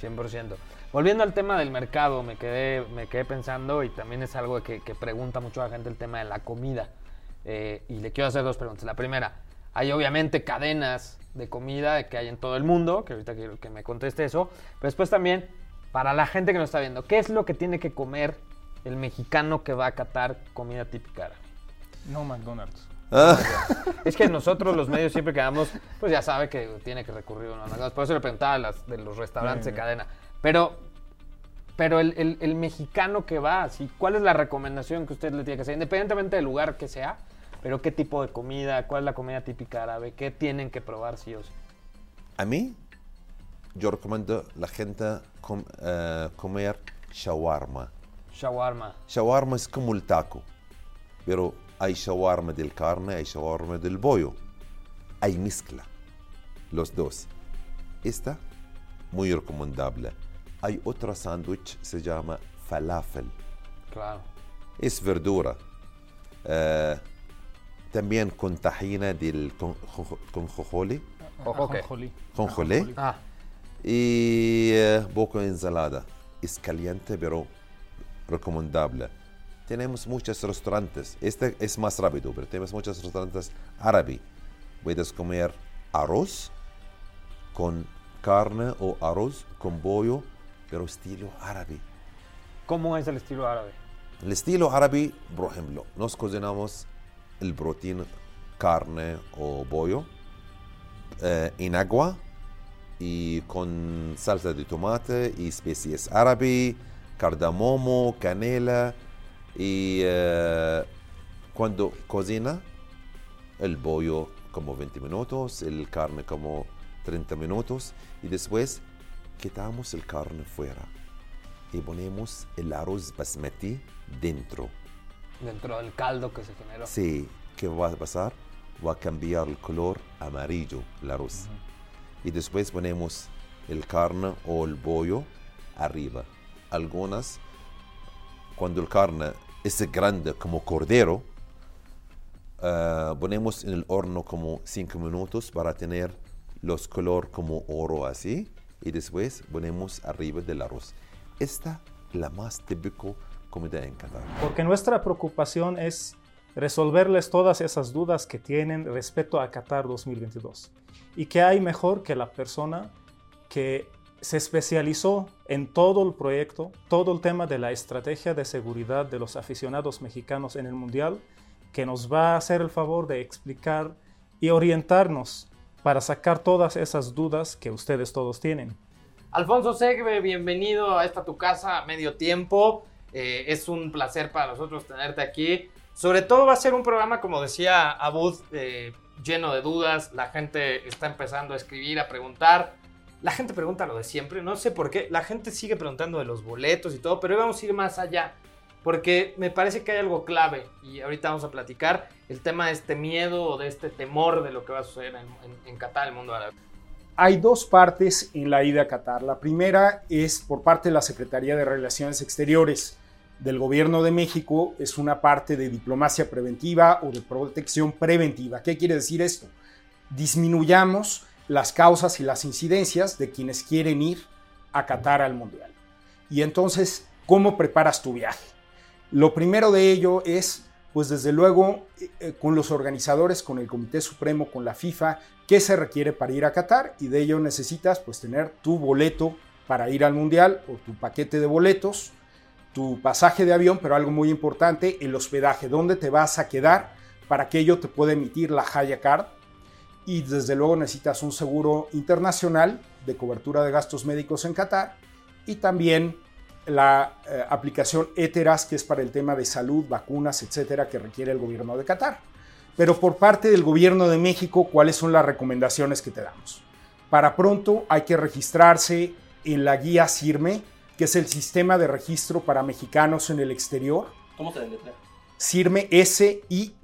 100%. Volviendo al tema del mercado, me quedé, me quedé pensando y también es algo que, que pregunta mucho la gente el tema de la comida. Eh, y le quiero hacer dos preguntas. La primera, hay obviamente cadenas de comida que hay en todo el mundo, que ahorita quiero que me conteste eso. Pero después también, para la gente que nos está viendo, ¿qué es lo que tiene que comer el mexicano que va a catar comida típica? No McDonald's. Ah, Es que nosotros los medios siempre quedamos, pues ya sabe que tiene que recurrir a una McDonald's. Por eso le preguntaba a las, de los restaurantes de cadena. Pero, pero el, el- el mexicano que va, así, ¿cuál es la recomendación que usted le tiene que hacer? Independientemente del lugar que sea, pero qué tipo de comida, cuál es la comida típica árabe, qué tienen que probar sí o sí. a mí, yo recomiendo a la gente com- eh, comer shawarma. Shawarma. Shawarma es como el taco, pero hay shawarma del carne, hay shawarma del pollo. Hay mezcla, los dos. Esta, muy recomendable. Hay otro sándwich, se llama falafel. Claro. Es verdura. Eh, también con tajina del con, jo- con jojole, Ojo que. Ajonjolí. jonjolé Ah, y eh, poco de ensalada. Es caliente, pero recomendable. Tenemos muchos restaurantes. Este es más rápido, pero tenemos muchos restaurantes árabes. Puedes comer arroz con carne o arroz con pollo, pero estilo árabe. ¿cómo es el estilo árabe? El estilo árabe, por ejemplo, nos cocinamos el proteína, carne o pollo eh, en agua y con salsa de tomate y especies árabe, cardamomo, canela y eh, cuando cocina el pollo como 20 minutos, el carne como 30 minutos y después quitamos el carne fuera y ponemos el arroz basmati dentro. Dentro del caldo que se generó. Sí, ¿qué va a pasar? Va a cambiar el color amarillo el arroz. Y después ponemos el carne o el pollo arriba. Algunas, cuando el carne es grande como cordero, ah, ponemos en el horno como 5 minutos para tener los color como oro así. Y después ponemos arriba del arroz. Esta es la más típico comida en Qatar. Porque nuestra preocupación es resolverles todas esas dudas que tienen respecto a Qatar 2022. Y que hay mejor que la persona que se especializó en todo el proyecto, todo el tema de la estrategia de seguridad de los aficionados mexicanos en el Mundial, que nos va a hacer el favor de explicar y orientarnos para sacar todas esas dudas que ustedes todos tienen. Alfonso Segbe, bienvenido a esta tu casa a medio tiempo. Eh, es un placer para nosotros tenerte aquí. Sobre todo va a ser un programa, como decía Abud, eh, lleno de dudas. La gente está empezando a escribir, a preguntar. La gente pregunta lo de siempre, no sé por qué. La gente sigue preguntando de los boletos y todo, pero vamos a ir más allá. Porque me parece que hay algo clave y ahorita vamos a platicar el tema de este miedo o de este temor de lo que va a suceder en, en, en Qatar, el mundo árabe. Hay dos partes en la ida a Qatar. La primera es por parte de la Secretaría de Relaciones Exteriores del Gobierno de México, es una parte de diplomacia preventiva o de protección preventiva. ¿Qué quiere decir esto? Disminuyamos las causas y las incidencias de quienes quieren ir a Qatar al Mundial. Y entonces, ¿cómo preparas tu viaje? Lo primero de ello es, pues desde luego, eh, con los organizadores, con el Comité Supremo, con la FIFA, qué se requiere para ir a Qatar y de ello necesitas pues tener tu boleto para ir al Mundial o tu paquete de boletos, tu pasaje de avión, pero algo muy importante, el hospedaje, dónde te vas a quedar, para que ello te pueda emitir la Haya Card y desde luego necesitas un seguro internacional de cobertura de gastos médicos en Qatar y también la eh, aplicación ETERAS, que es para el tema de salud, vacunas, etcétera, que requiere el gobierno de Qatar. Pero por parte del gobierno de México, ¿cuáles son las recomendaciones que te damos? Para pronto hay que registrarse en la guía CIRME, que es el sistema de registro para mexicanos en el exterior. ¿Cómo se deletrea? CIRME, S-I-R-M-E.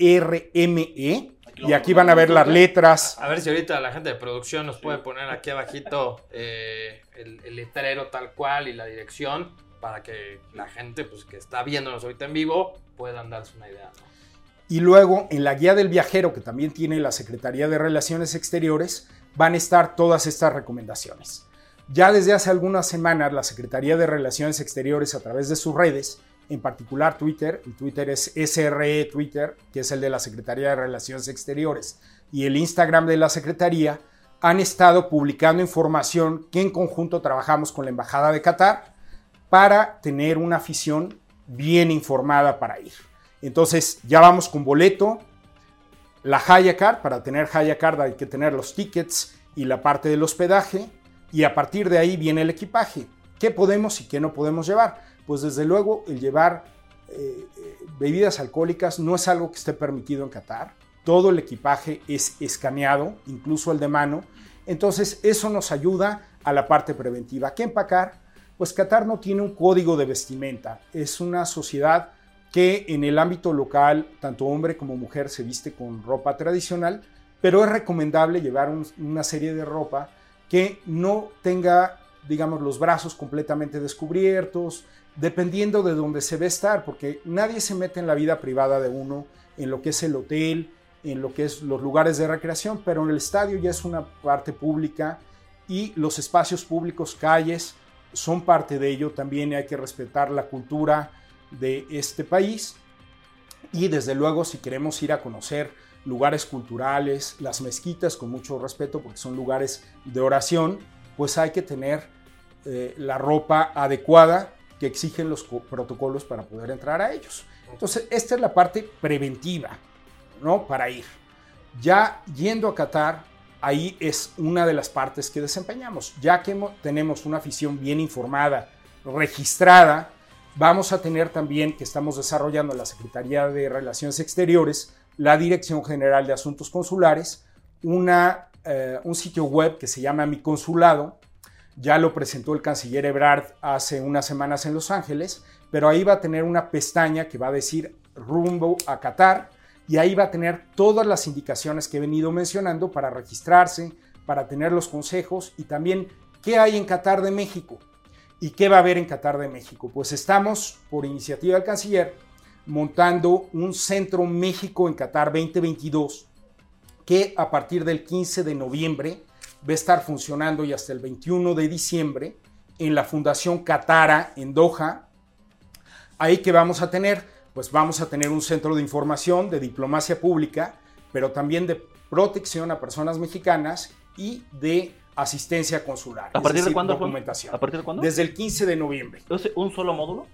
Y aquí van a ver las letras. A ver si ahorita la gente de producción nos puede poner aquí abajito eh, el, el letrero tal cual y la dirección para que la gente pues, que está viéndonos ahorita en vivo puedan darse una idea. ¿no? Y luego en la guía del viajero, que también tiene la Secretaría de Relaciones Exteriores, van a estar todas estas recomendaciones. Ya desde hace algunas semanas la Secretaría de Relaciones Exteriores a través de sus redes, en particular Twitter, el Twitter es SRE Twitter, que es el de la Secretaría de Relaciones Exteriores, y el Instagram de la Secretaría, han estado publicando información que en conjunto trabajamos con la Embajada de Qatar para tener una afición bien informada para ir. Entonces ya vamos con boleto, la Haya Card, para tener Haya Card hay que tener los tickets y la parte del hospedaje y a partir de ahí viene el equipaje. ¿Qué podemos y qué no podemos llevar? Pues desde luego el llevar eh, bebidas alcohólicas no es algo que esté permitido en Qatar. Todo el equipaje es escaneado, incluso el de mano. Entonces eso nos ayuda a la parte preventiva. ¿Qué empacar? Pues Qatar no tiene un código de vestimenta. Es una sociedad que en el ámbito local, tanto hombre como mujer se viste con ropa tradicional, pero es recomendable llevar un, una serie de ropa que no tenga, digamos, los brazos completamente descubiertos, dependiendo de dónde se ve estar, porque nadie se mete en la vida privada de uno, en lo que es el hotel, en lo que es los lugares de recreación, pero en el estadio ya es una parte pública y los espacios públicos, calles, son parte de ello. También hay que respetar la cultura de este país. Y desde luego, si queremos ir a conocer lugares culturales, las mezquitas, con mucho respeto, porque son lugares de oración, pues hay que tener eh, la ropa adecuada que exigen los protocolos para poder entrar a ellos. Entonces, esta es la parte preventiva, ¿no? Para ir. Ya yendo a Qatar, ahí es una de las partes que desempeñamos. Ya que tenemos una afición bien informada, registrada, vamos a tener también que estamos desarrollando la Secretaría de Relaciones Exteriores, la Dirección General de Asuntos Consulares, una, eh, un sitio web que se llama Mi Consulado. Ya lo presentó el canciller Ebrard hace unas semanas en Los Ángeles, pero ahí va a tener una pestaña que va a decir rumbo a Qatar y ahí va a tener todas las indicaciones que he venido mencionando para registrarse, para tener los consejos y también qué hay en Qatar de México. ¿Y qué va a haber en Qatar de México? Pues estamos, por iniciativa del canciller, montando un Centro México en Qatar 2022 que a partir del 15 de noviembre va a estar funcionando y hasta el 21 de diciembre en la Fundación Qatara en Doha. Ahí que vamos a tener, pues vamos a tener un centro de información, de diplomacia pública, pero también de protección a personas mexicanas y de asistencia consular. ¿A partir de cuándo? Documentación. ¿A partir de cuándo? Desde el 15 de noviembre. Entonces, ¿un solo módulo?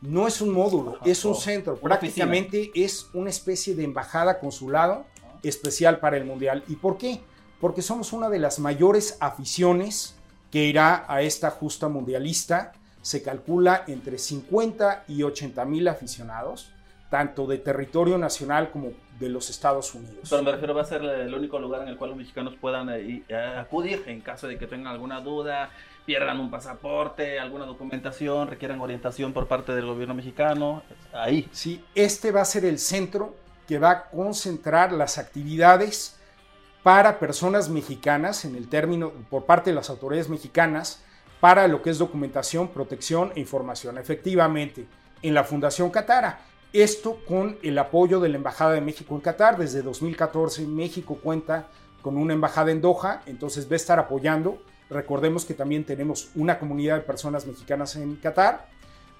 No es un módulo, Ajá, es un centro. Prácticamente es una especie de embajada consulado especial para el Mundial. ¿Y por qué? Porque somos una de las mayores aficiones que irá a esta justa mundialista. Se calcula entre 50 y 80 mil aficionados, tanto de territorio nacional como de los Estados Unidos. Pero me refiero, va a ser el único lugar en el cual los mexicanos puedan eh, eh, acudir en caso de que tengan alguna duda, pierdan un pasaporte, alguna documentación, requieran orientación por parte del gobierno mexicano. Ahí. Sí, este va a ser el centro que va a concentrar las actividades para personas mexicanas, en el término, por parte de las autoridades mexicanas, para lo que es documentación, protección e información. Efectivamente, en la Fundación Catara. Esto con el apoyo de la Embajada de México en Qatar. Desde 2014 México cuenta con una embajada en Doha, entonces va a estar apoyando. Recordemos que también tenemos una comunidad de personas mexicanas en Qatar,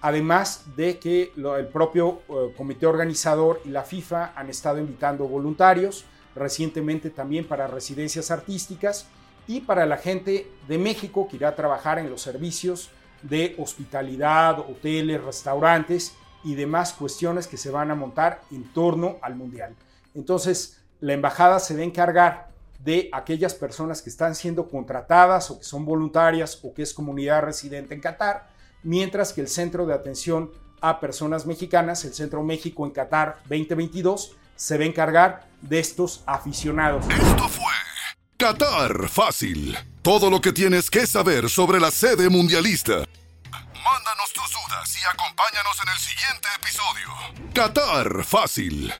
además de que el propio eh, comité organizador y la FIFA han estado invitando voluntarios, recientemente también para residencias artísticas y para la gente de México que irá a trabajar en los servicios de hospitalidad, hoteles, restaurantes y demás cuestiones que se van a montar en torno al Mundial. Entonces, la embajada se va a encargar de aquellas personas que están siendo contratadas o que son voluntarias o que es comunidad residente en Qatar, mientras que el Centro de Atención a Personas Mexicanas, el Centro México en Qatar 2022, se va a encargar de estos aficionados. Esto fue Qatar Fácil. Todo lo que tienes que saber sobre la sede mundialista. Mándanos tus dudas y acompáñanos en el siguiente episodio. Qatar Fácil.